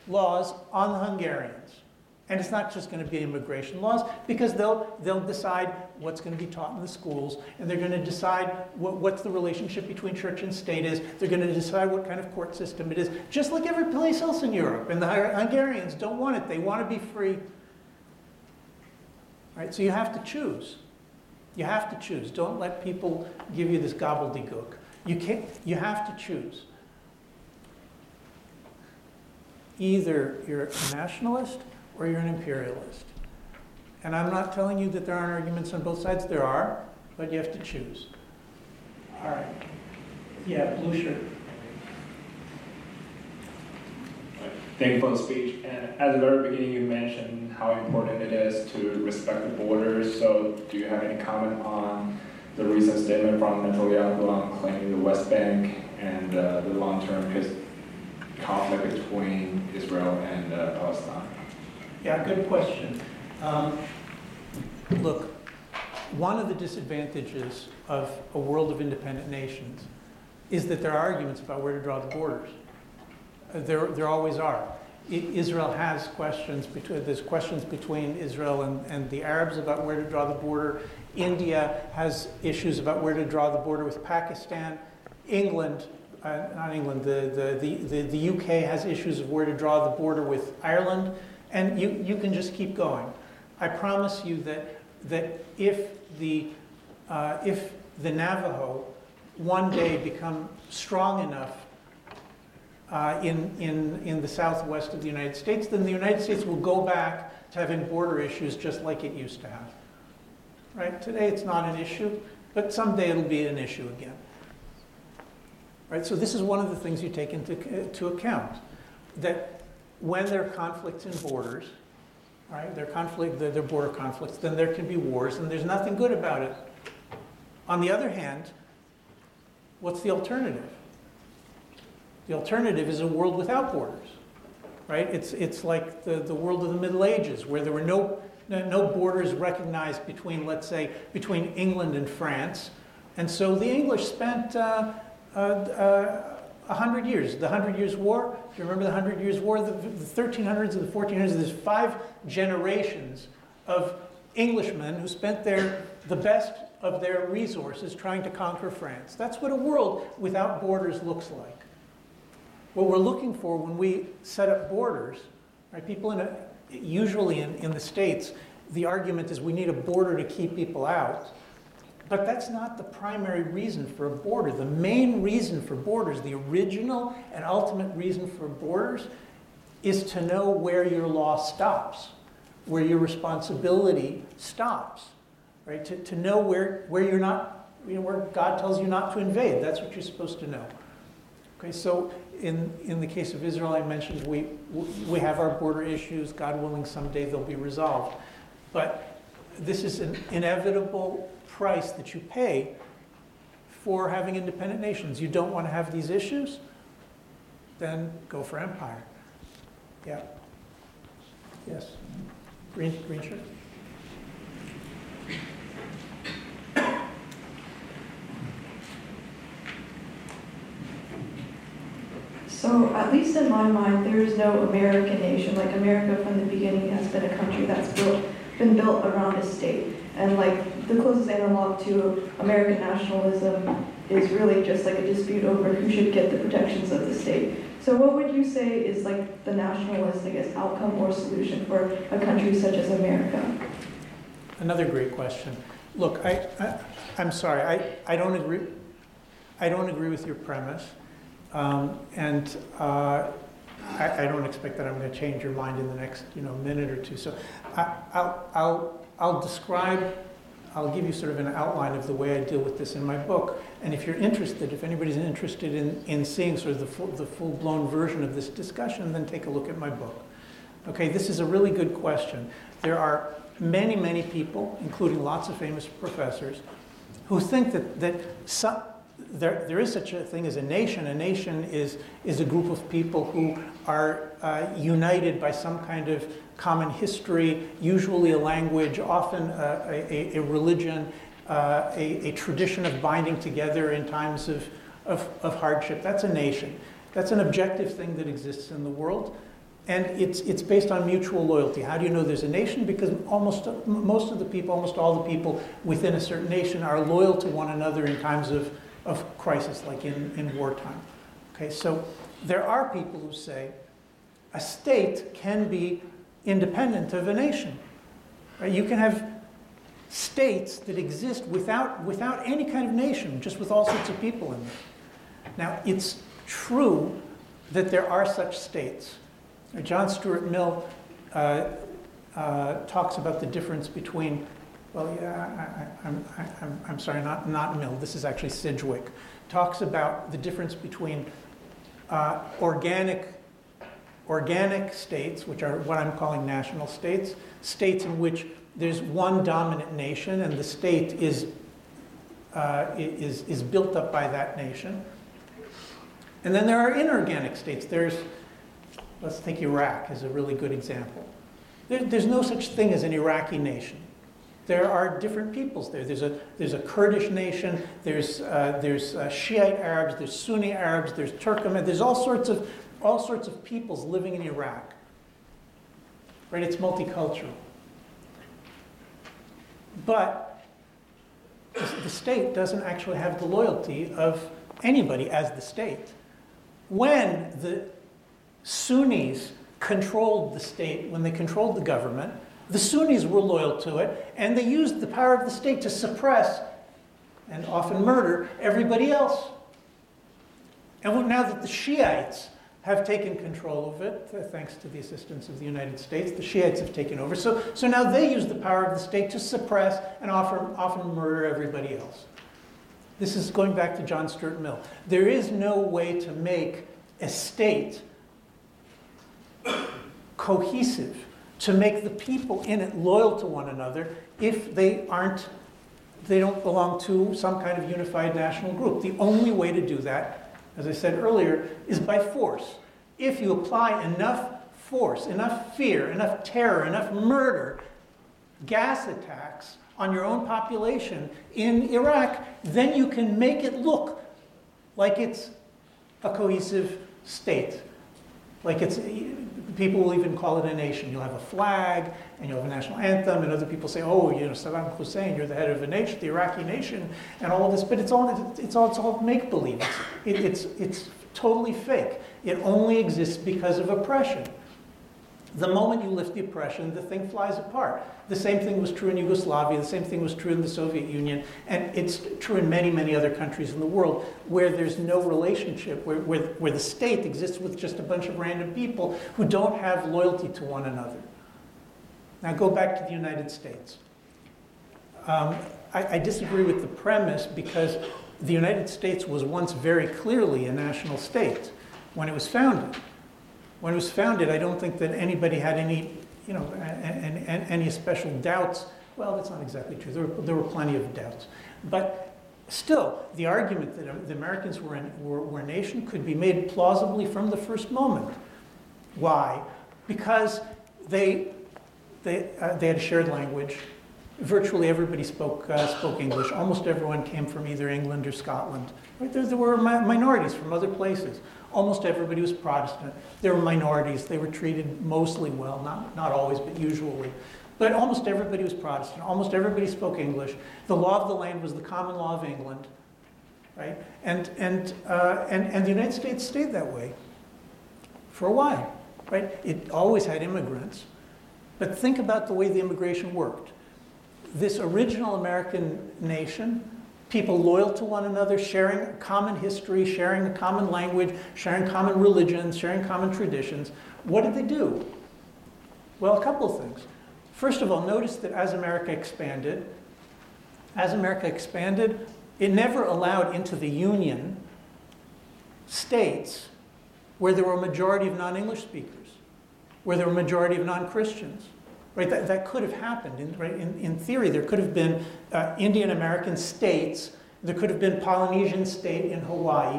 Speaker 1: laws on the Hungarians? And it's not just going to be immigration laws, because they'll, they'll decide what's going to be taught in the schools, and they're going to decide what, what's the relationship between church and state is. They're going to decide what kind of court system it is, just like every place else in Europe. And the Hungarians don't want it, they want to be free. Right? So you have to choose. You have to choose. Don't let people give you this gobbledygook. You can't, you have to choose. Either you're a nationalist or you're an imperialist. And I'm not telling you that there aren't arguments on both sides. There are, but you have to choose. All right. Yeah, blue shirt.
Speaker 4: Thank you for the speech. And at the very beginning, you mentioned how important it is to respect the borders. So, do you have any comment on the recent statement from Netanyahu on claiming the West Bank and uh, the long-term conflict between Israel and uh, Palestine?
Speaker 1: Yeah, good question. Um, Look, one of the disadvantages of a world of independent nations is that there are arguments about where to draw the borders. Uh, There, there always are. Israel has questions between, there's questions between Israel and, and the Arabs about where to draw the border. India has issues about where to draw the border with Pakistan. England, uh, not England, the, the, the, the UK has issues of where to draw the border with Ireland. And you, you can just keep going. I promise you that, that if the, uh, if the Navajo one day become strong enough uh, in, in, in the southwest of the United States, then the United States will go back to having border issues just like it used to have. Right? Today it's not an issue, but someday it'll be an issue again. Right? So this is one of the things you take into to account that when there are conflicts in borders, right, there are conflict, there are border conflicts, then there can be wars, and there's nothing good about it. On the other hand, what's the alternative? The alternative is a world without borders, right? It's, it's like the, the world of the Middle Ages, where there were no, no no borders recognized between, let's say, between England and France. And so the English spent uh, uh, uh, 100 years. The Hundred Years' War, do you remember the Hundred Years' War? The, the 1300s and the 1400s, there's five generations of Englishmen who spent their, the best of their resources trying to conquer France. That's what a world without borders looks like. What we're looking for when we set up borders, right? People in a, usually in, in the states, the argument is we need a border to keep people out. But that's not the primary reason for a border. The main reason for borders, the original and ultimate reason for borders, is to know where your law stops, where your responsibility stops, right? To, to know where, where you're not, you know, where God tells you not to invade. That's what you're supposed to know. Okay, so in, in the case of Israel, I mentioned we, we have our border issues. God willing, someday they'll be resolved. But this is an inevitable price that you pay for having independent nations. You don't want to have these issues? Then go for empire. Yeah. Yes. Green, green shirt?
Speaker 5: So, at least in my mind, there is no American nation. Like America, from the beginning, has been a country that's built, been built around a state. And like the closest analog to American nationalism is really just like a dispute over who should get the protections of the state. So, what would you say is like the nationalist, I guess, outcome or solution for a country such as America?
Speaker 1: Another great question. Look, I, I, I'm sorry, I, I don't agree, I don't agree with your premise. Um, and uh, I, I don't expect that I'm going to change your mind in the next, you know, minute or two. So I, I'll, I'll, I'll describe, I'll give you sort of an outline of the way I deal with this in my book. And if you're interested, if anybody's interested in, in seeing sort of the, full, the full-blown version of this discussion, then take a look at my book. Okay, this is a really good question. There are many, many people, including lots of famous professors, who think that, that some, there, there is such a thing as a nation. A nation is, is a group of people who are uh, united by some kind of common history, usually a language, often a, a, a religion, uh, a, a tradition of binding together in times of, of, of hardship. That's a nation. That's an objective thing that exists in the world. And it's, it's based on mutual loyalty. How do you know there's a nation? Because almost most of the people, almost all the people within a certain nation are loyal to one another in times of, of crisis, like in, in wartime. Okay, so there are people who say a state can be independent of a nation. Right? You can have states that exist without, without any kind of nation, just with all sorts of people in them. Now, it's true that there are such states. John Stuart Mill uh, uh, talks about the difference between, well, yeah, I, I, I'm, I'm, I'm sorry, not, not Mill, this is actually Sidgwick, talks about the difference between uh, organic, organic states, which are what I'm calling national states, states in which there's one dominant nation and the state is, uh, is, is built up by that nation. And then there are inorganic states. There's, let's think Iraq is a really good example. There, there's no such thing as an Iraqi nation. There are different peoples there. There's a, there's a Kurdish nation, there's, uh, there's uh, Shiite Arabs, there's Sunni Arabs, there's Turkmen, there's all sorts of, all sorts of peoples living in Iraq. Right? It's multicultural. But the state doesn't actually have the loyalty of anybody as the state. When the Sunnis controlled the state, when they controlled the government, the Sunnis were loyal to it, and they used the power of the state to suppress and often murder everybody else. And now that the Shiites have taken control of it, uh, thanks to the assistance of the United States. The Shiites have taken over. So, so now they use the power of the state to suppress and often, often murder everybody else. This is going back to John Stuart Mill. There is no way to make a state cohesive, to make the people in it loyal to one another if they aren't they don't belong to some kind of unified national group. The only way to do that as I said earlier, is by force. If you apply enough force, enough fear, enough terror, enough murder, gas attacks on your own population in Iraq, then you can make it look like it's a cohesive state. Like it's, people will even call it a nation. You'll have a flag and you'll have a national anthem, and other people say, "Oh, you know, Saddam Hussein, you're the head of a nation, the Iraqi nation," and all of this. But it's all it's all it's all make believe. It, it's it's totally fake. It only exists because of oppression. The moment you lift the oppression, the thing flies apart. The same thing was true in Yugoslavia, the same thing was true in the Soviet Union, and it's true in many, many other countries in the world where there's no relationship, where, where, where the state exists with just a bunch of random people who don't have loyalty to one another. Now go back to the United States. Um, I, I disagree with the premise because the United States was once very clearly a national state when it was founded. When it was founded, I don't think that anybody had any, you know, any special doubts. Well, that's not exactly true. There were, there were plenty of doubts. But still, the argument that the Americans were, in, were, were a nation could be made plausibly from the first moment. Why? Because they, they, uh, they had a shared language. Virtually everybody spoke, uh, spoke English. Almost everyone came from either England or Scotland. Right? There, there were minorities from other places. Almost everybody was Protestant. There were minorities. They were treated mostly well, not, not always, but usually. But almost everybody was Protestant. Almost everybody spoke English. The law of the land was the common law of England, right? And, and, uh, and, and the United States stayed that way for a while, right? It always had immigrants. But think about the way the immigration worked. This original American nation people loyal to one another, sharing a common history, sharing a common language, sharing common religions, sharing common traditions. What did they do? Well, a couple of things. First of all, notice that as America expanded, as America expanded, it never allowed into the Union states where there were a majority of non English speakers, where there were a majority of non Christians. Right, that, that could have happened. In, right, in, in theory, there could have been uh, Indian American states. There could have been Polynesian state in Hawaii.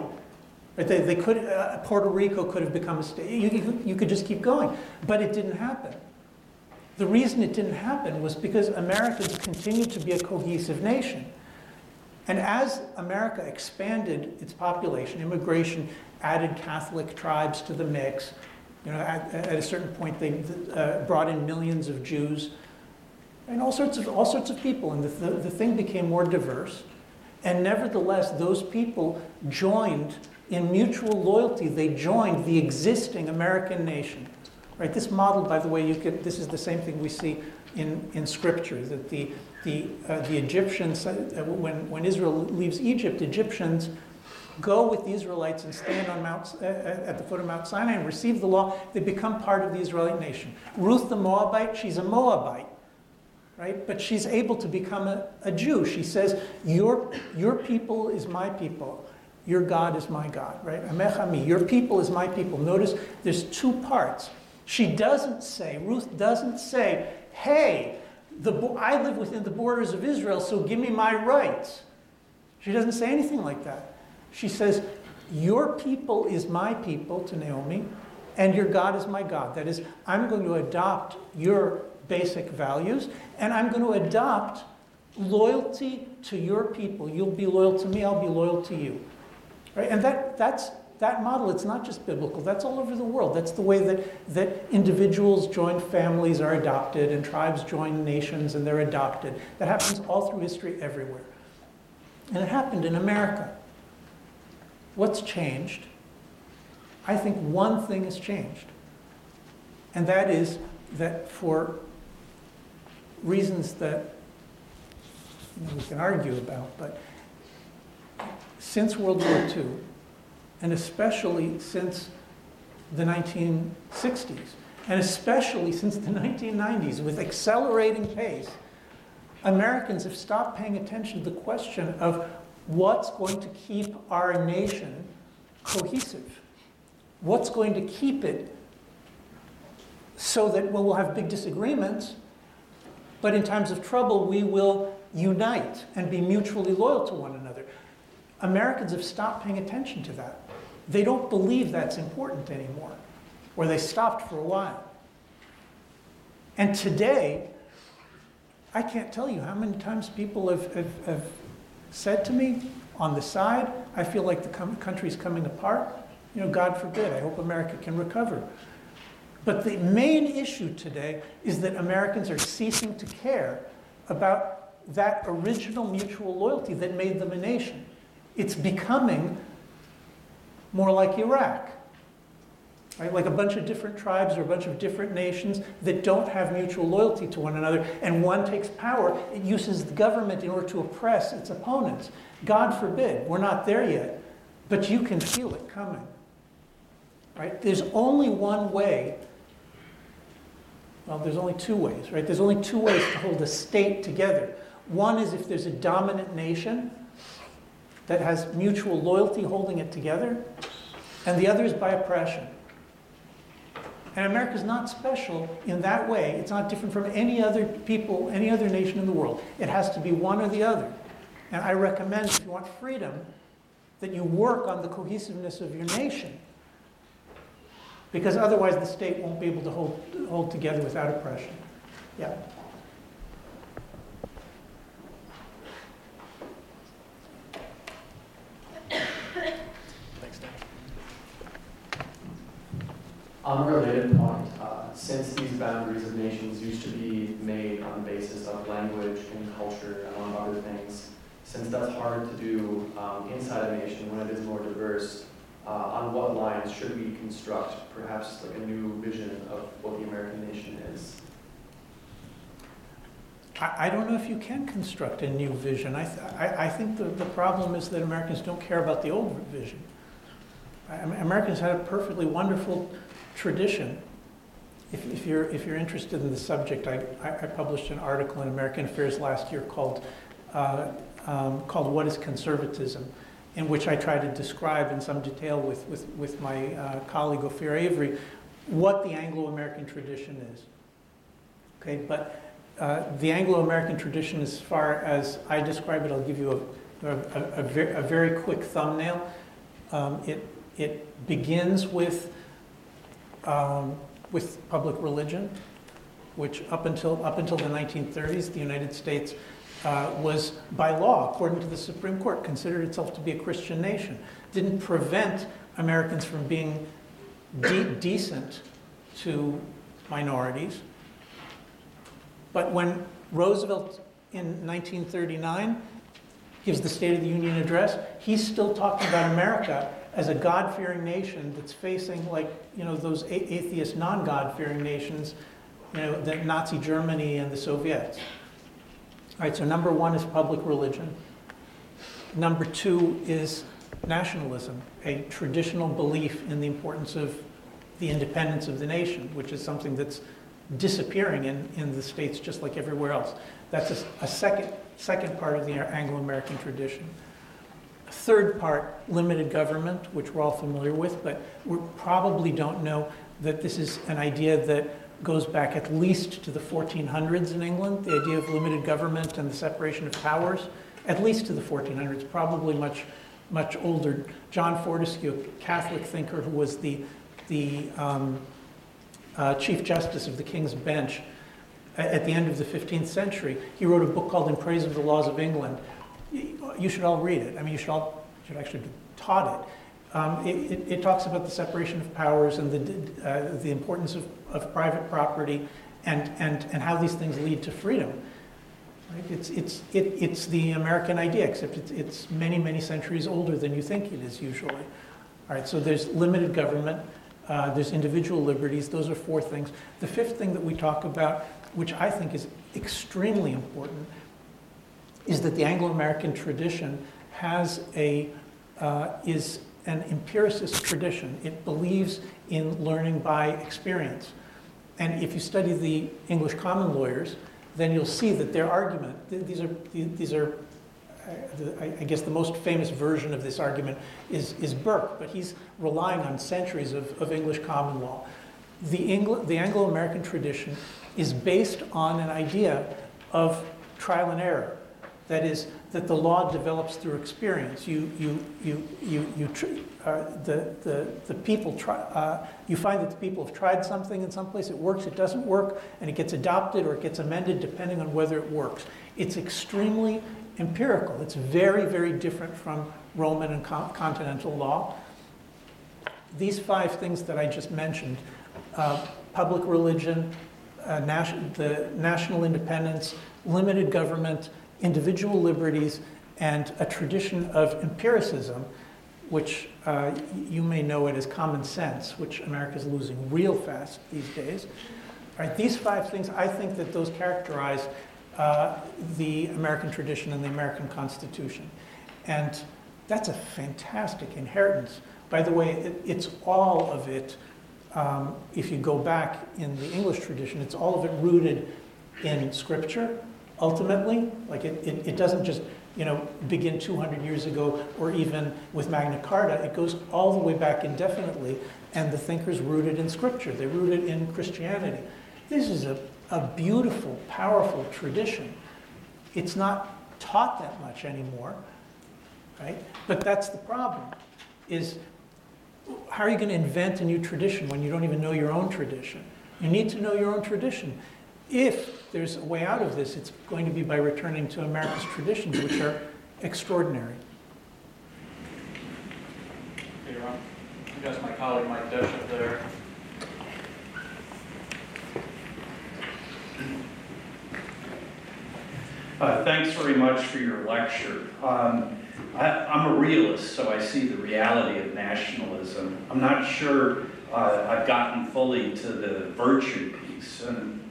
Speaker 1: Right, they, they could, uh, Puerto Rico could have become a state. You, you, you could just keep going. But it didn't happen. The reason it didn't happen was because Americans continued to be a cohesive nation. And as America expanded its population, immigration added Catholic tribes to the mix, you know, at, at a certain point, they uh, brought in millions of Jews and all sorts of, all sorts of people, and the, the, the thing became more diverse. And nevertheless, those people joined in mutual loyalty, they joined the existing American nation. Right? This model, by the way, you could, this is the same thing we see in, in scripture, that the, the, uh, the Egyptians, uh, when, when Israel leaves Egypt, Egyptians go with the Israelites and stand on Mount, uh, at the foot of Mount Sinai and receive the law. They become part of the Israelite nation. Ruth the Moabite, she's a Moabite, right? But she's able to become a, a Jew. She says, your, your people is my people. Your God is my God, right? Amechami, your people is my people. Notice there's two parts. She doesn't say, Ruth doesn't say, hey, the, I live within the borders of Israel, so give me my rights. She doesn't say anything like that. She says, Your people is my people to Naomi, and your God is my God. That is, I'm going to adopt your basic values, and I'm going to adopt loyalty to your people. You'll be loyal to me, I'll be loyal to you. Right? And that, that's that model, it's not just biblical, that's all over the world. That's the way that, that individuals join families are adopted and tribes join nations and they're adopted. That happens all through history everywhere. And it happened in America. What's changed? I think one thing has changed. And that is that for reasons that you know, we can argue about, but since World War II, and especially since the 1960s, and especially since the 1990s, with accelerating pace, Americans have stopped paying attention to the question of what's going to keep our nation cohesive. What's going to keep it so that well, we'll have big disagreements, but in times of trouble, we will unite and be mutually loyal to one another. Americans have stopped paying attention to that. They don't believe that's important anymore, or they stopped for a while. And today, I can't tell you how many times people have, have, have said to me on the side, I feel like the com- country's coming apart. You know, God forbid, I hope America can recover. But the main issue today is that Americans are ceasing to care about that original mutual loyalty that made them a nation. It's becoming more like Iraq. Right? Like a bunch of different tribes or a bunch of different nations that don't have mutual loyalty to one another, and one takes power. It uses the government in order to oppress its opponents. God forbid, we're not there yet, but you can feel it coming. Right? There's only one way. Well, there's only two ways, right? There's only two ways to hold a state together. One is if there's a dominant nation that has mutual loyalty holding it together, and the other is by oppression. And America is not special in that way. It's not different from any other people, any other nation in the world. It has to be one or the other. And I recommend, if you want freedom, that you work on the cohesiveness of your nation. Because otherwise, the state won't be able to hold, hold together without oppression. Yeah.
Speaker 6: On a related point, uh, since these boundaries of nations used to be made on the basis of language and culture, among other things, since that's hard to do um, inside a nation when it is more diverse, uh, on what lines should we construct perhaps like a new vision of what the American nation is?
Speaker 1: I, I don't know if you can construct a new vision. I, th- I, I think the, the problem is that Americans don't care about the old vision. I- Americans had a perfectly wonderful tradition. If, if, you're, if you're interested in the subject, I, I, published an article in American Affairs last year called, uh, um, called What is Conservatism? in which I try to describe in some detail with, with, with my uh, colleague Ofir Haivry what the Anglo-American tradition is. Okay, but uh, the Anglo-American tradition, as far as I describe it, I'll give you a, a, a, a very, very quick thumbnail. Um, it, it begins with um, with public religion, which up until, up until the 1930s, the United States uh, was by law, according to the Supreme Court, considered itself to be a Christian nation. Didn't prevent Americans from being de- decent to minorities. But when Roosevelt in 1939 gives the State of the Union address, he's still talking about America as a God-fearing nation that's facing like, you know, those atheist, non-God-fearing nations you know, the Nazi Germany and the Soviets. All right, so number one is public religion. Number two is nationalism, a traditional belief in the importance of the independence of the nation, which is something that's disappearing in, in the States just like everywhere else. That's a, a second, second part of the Anglo-American tradition. Third part, limited government, which we're all familiar with, but we probably don't know that this is an idea that goes back at least to the 1400s in England, the idea of limited government and the separation of powers, at least to the 1400s, probably much, much older. John Fortescue, a Catholic thinker who was the, the um, uh, Chief Justice of the King's Bench at the end of the 15th century, he wrote a book called In Praise of the Laws of England. You should all read it. I mean, you should all should actually be taught it. Um, it, it, it talks about the separation of powers and the, uh, the importance of, of private property and, and, and how these things lead to freedom. Right? It's, it's, it, it's the American idea, except it's, it's many, many centuries older than you think it is usually. All right, so there's limited government, uh, there's individual liberties, those are four things. The fifth thing that we talk about, which I think is extremely important, is that the Anglo-American tradition has a, uh, is an empiricist tradition. It believes in learning by experience. And if you study the English common lawyers, then you'll see that their argument, th- these are, these are, uh, I guess the most famous version of this argument is, is Burke, but he's relying on centuries of, of English common law. The, Anglo, the Anglo-American tradition is based on an idea of trial and error. That is, that the law develops through experience. You, you, you, you, you tr- uh, the, the, the people try, uh, you find that the people have tried something in some place, it works, it doesn't work, and it gets adopted or it gets amended depending on whether it works. It's extremely empirical. It's very, very different from Roman and con- continental law. These five things that I just mentioned uh, public religion, uh, nation, the national independence, limited government, individual liberties, and a tradition of empiricism, which uh, you may know it as common sense, which America is losing real fast these days. All right, these five things, I think that those characterize uh, the American tradition and the American Constitution. And that's a fantastic inheritance. By the way, it, it's all of it, um, if you go back in the English tradition, it's all of it rooted in Scripture, ultimately. Like it, it, it doesn't just you know, begin 200 years ago or even with Magna Carta. It goes all the way back indefinitely, and the thinkers rooted in Scripture. They're rooted in Christianity. This is a, a beautiful, powerful tradition. It's not taught that much anymore, right? But that's the problem, is how are you going to invent a new tradition when you don't even know your own tradition? You need to know your own tradition. If there's a way out of this, it's going to be by returning to America's traditions, which are extraordinary.
Speaker 7: Hey, Ron. You guys, my colleague Mike Desch up there. Uh, Thanks very much for your lecture. Um, I- I'm a realist, so I see the reality of nationalism. I'm not sure uh, I've gotten fully to the virtue piece. And the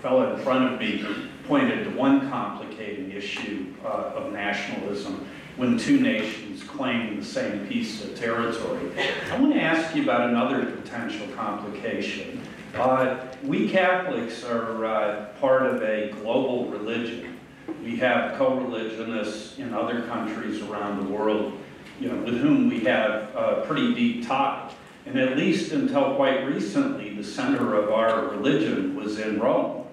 Speaker 7: fellow in front of me pointed to one complicating issue uh, of nationalism when two nations claim the same piece of territory. I want to ask you about another potential complication. Uh, We Catholics are uh, part of a global religion. We have co-religionists in other countries around the world, you know, with whom we have a pretty deep tie. And at least until quite recently, the center of our religion was in Rome.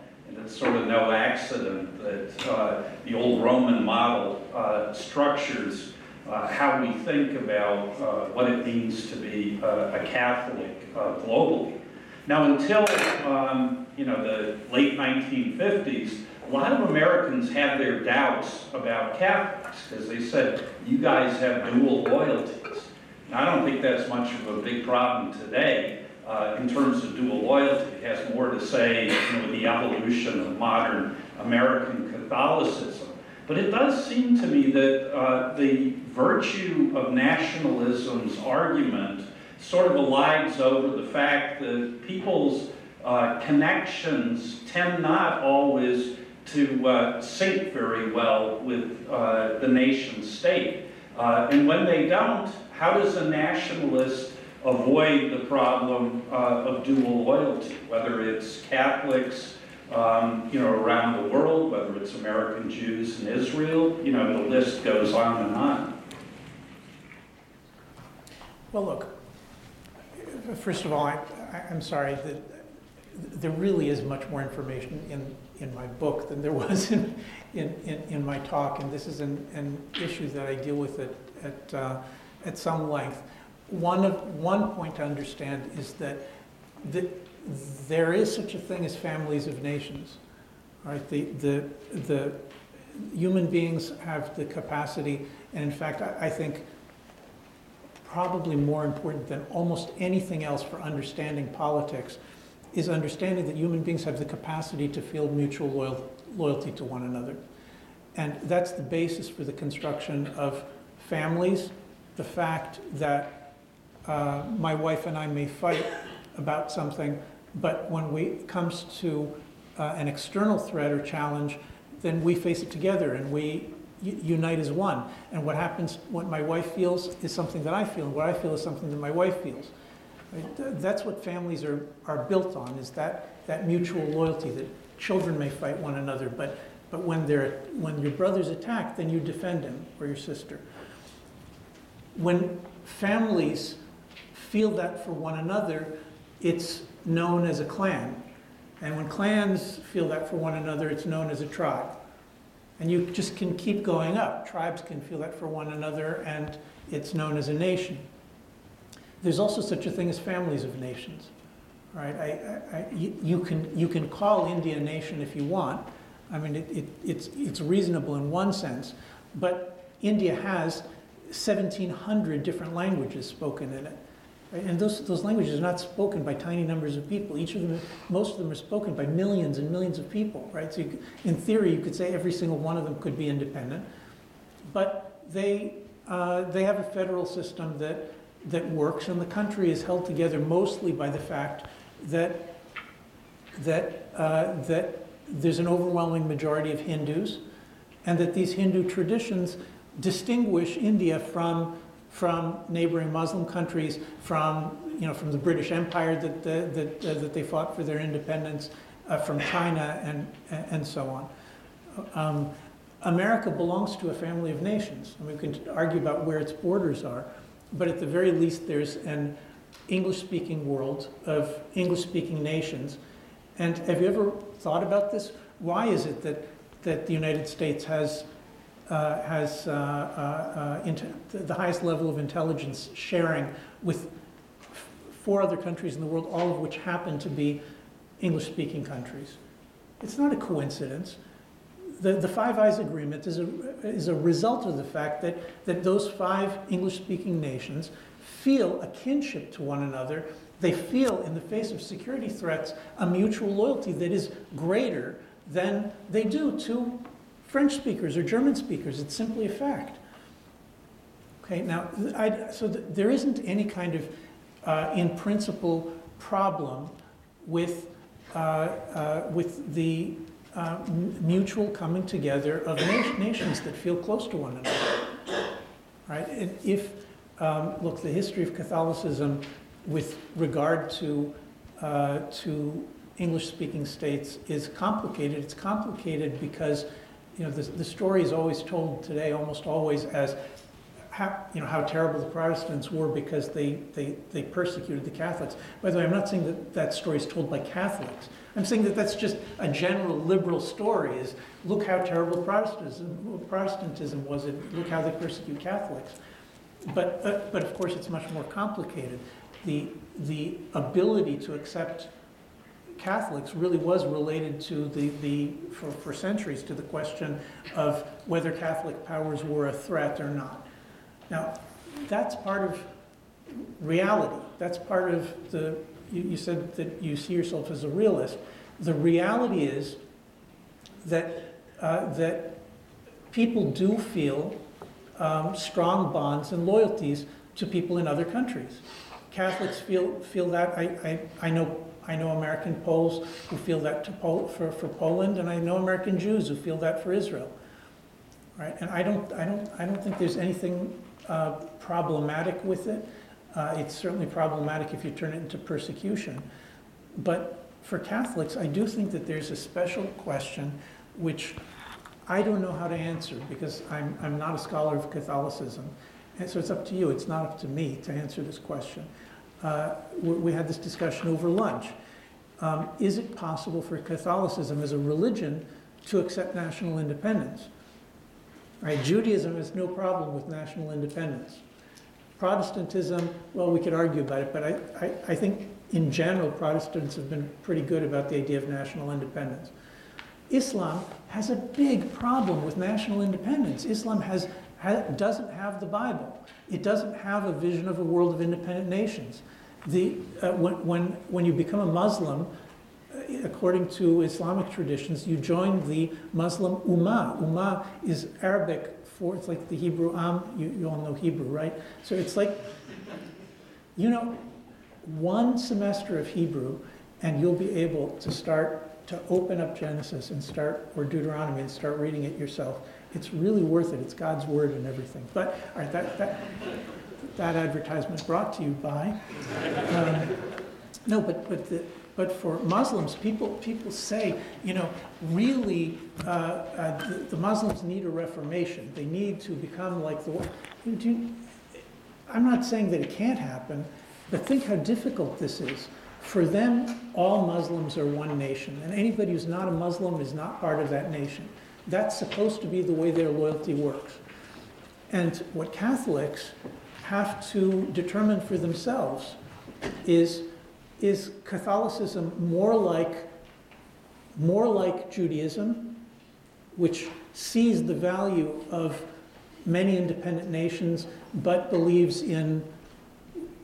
Speaker 7: It's sort of no accident that uh, the old Roman model uh, structures uh, how we think about uh, what it means to be uh, a Catholic globally. Now, until um, you know the late 1950s, a lot of Americans had their doubts about Catholics because they said, "You guys have dual loyalties." Now, I don't think that's much of a big problem today uh, in terms of dual loyalty. Has more to say you know, with the evolution of modern American Catholicism. But it does seem to me that uh, the virtue of nationalism's argument sort of elides over the fact that people's uh, connections tend not always to uh, sync very well with uh, the nation state. Uh, and when they don't, how does a nationalist avoid the problem uh, of dual loyalty, whether it's Catholics, um, you know, around the world, whether it's American Jews in Israel, you know, the list goes on and on.
Speaker 1: Well, look, first of all, I, I'm sorry that there really is much more information in, in my book than there was in, in, in, in my talk, and this is an, an issue that I deal with at, at, uh, at some length. One of, one point to understand is that the, there is such a thing as families of nations, right? The, the, the human beings have the capacity, and in fact, I, I think probably more important than almost anything else for understanding politics is understanding that human beings have the capacity to feel mutual loyal, loyalty to one another. And that's the basis for the construction of families, the fact that uh, my wife and I may fight about something, but when we, it comes to uh, an external threat or challenge, then we face it together and we unite as one. And what happens, what my wife feels is something that I feel, and what I feel is something that my wife feels. Right? Th- That's what families are, are built on, is that, that mutual loyalty, that children may fight one another, but, but when they're, when your brother's attacked, then you defend him or your sister. When families feel that for one another, it's known as a clan. And when clans feel that for one another, it's known as a tribe. And you just can keep going up. Tribes can feel that for one another, and it's known as a nation. There's also such a thing as families of nations, right? I, I, I, you, you can, you can call India a nation if you want. I mean, it, it, it's, it's reasonable in one sense, but India has 1,700 different languages spoken in it. Right? And those, those languages are not spoken by tiny numbers of people. Each of them, most of them are spoken by millions and millions of people, right? So you, in theory, you could say every single one of them could be independent. But they, uh, they have a federal system that, that works, and the country is held together mostly by the fact that, that, uh, that there's an overwhelming majority of Hindus, and that these Hindu traditions distinguish India from, from neighboring Muslim countries, from, you know, from the British Empire that, that, that, that they fought for their independence, uh, from China, and, and so on. Um, America belongs to a family of nations. and we can argue about where its borders are, but at the very least, there's an English-speaking world of English-speaking nations. And have you ever thought about this? Why is it that, that the United States has, uh, has uh, uh, uh, the highest level of intelligence sharing with four other countries in the world, all of which happen to be English-speaking countries? It's not a coincidence. The, the Five Eyes Agreement is a, is a result of the fact that, that those five English-speaking nations feel a kinship to one another. They feel, in the face of security threats, a mutual loyalty that is greater than they do to French speakers or German speakers. It's simply a fact. Okay, now, I, so th- there isn't any kind of, uh, in principle, problem with, uh, uh, with the uh, mutual coming together of na- nations that feel close to one another. Right? And if, um, look, the history of Catholicism with regard to, uh, to English-speaking states is complicated. It's complicated because, you know, the, the story is always told today, almost always, as how, you know, how terrible the Protestants were because they, they, they persecuted the Catholics. By the way, I'm not saying that that story is told by Catholics. I'm saying that that's just a general liberal story is look how terrible Protestantism, Protestantism was, and look how they persecute Catholics. But, uh, but of course, it's much more complicated. The, the ability to accept Catholics really was related to the, the for, for centuries, to the question of whether Catholic powers were a threat or not. Now, that's part of reality. That's part of the, you, you said that you see yourself as a realist. The reality is that, uh, that people do feel um, strong bonds and loyalties to people in other countries. Catholics feel, feel that. I, I, I know I know American Poles who feel that Pol- for, for Poland, and I know American Jews who feel that for Israel. Right? And I don't, I don't, I don't think there's anything uh, problematic with it. Uh, It's certainly problematic if you turn it into persecution. But for Catholics, I do think that there's a special question which I don't know how to answer because I'm, I'm not a scholar of Catholicism. And so it's up to you, it's not up to me to answer this question. Uh, we, had this discussion over lunch. Um, is it possible for Catholicism as a religion to accept national independence? Right, Judaism has no problem with national independence. Protestantism, well, we could argue about it, but I, I, I think in general, Protestants have been pretty good about the idea of national independence. Islam has a big problem with national independence. Islam has, ha, doesn't have the Bible. It doesn't have a vision of a world of independent nations. The, uh, when, when, when you become a Muslim, uh, according to Islamic traditions, you join the Muslim Ummah. Ummah is Arabic for, it's like the Hebrew Am. You, you all know Hebrew, right? So it's like, you know, one semester of Hebrew, and you'll be able to start to open up Genesis and start, or Deuteronomy, and start reading it yourself. It's really worth it. It's God's word and everything. But, all right, that, that, that advertisement brought to you by. Um, no, but, but, the, but for Muslims, people, people say, you know, really, uh, uh, the, the Muslims need a reformation. They need to become like the. You, I'm not saying that it can't happen, but think how difficult this is. For them, all Muslims are one nation, and anybody who's not a Muslim is not part of that nation. That's supposed to be the way their loyalty works. And what Catholics have to determine for themselves is is Catholicism more like more like Judaism, which sees the value of many independent nations but believes in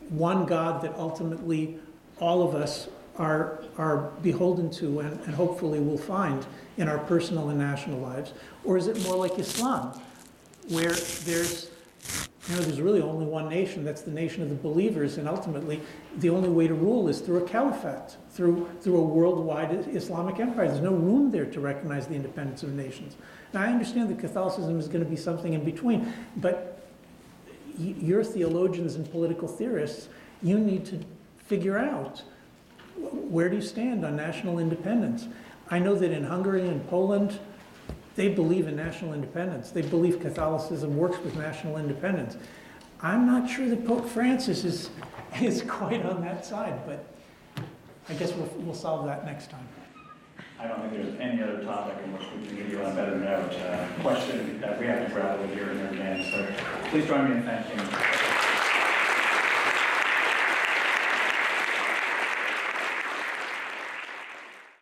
Speaker 1: one God that ultimately all of us are, are beholden to and, and hopefully will find in our personal and national lives? Or is it more like Islam, where there's, you know, there's really only one nation, that's the nation of the believers, and ultimately the only way to rule is through a caliphate, through, through a worldwide Islamic empire. There's no room there to recognize the independence of nations. Now, I understand that Catholicism is going to be something in between, but y- you're theologians and political theorists, you need to figure out where do you stand on national independence. I know that in Hungary and Poland, they believe in national independence. They believe Catholicism works with national independence. I'm not sure that Pope Francis is, is quite on that side, but I guess we'll, we'll solve that next time.
Speaker 4: I don't think there's any other topic in which we can give you a better note. Uh, question that we have to grapple with here in advance. So please join me in thanking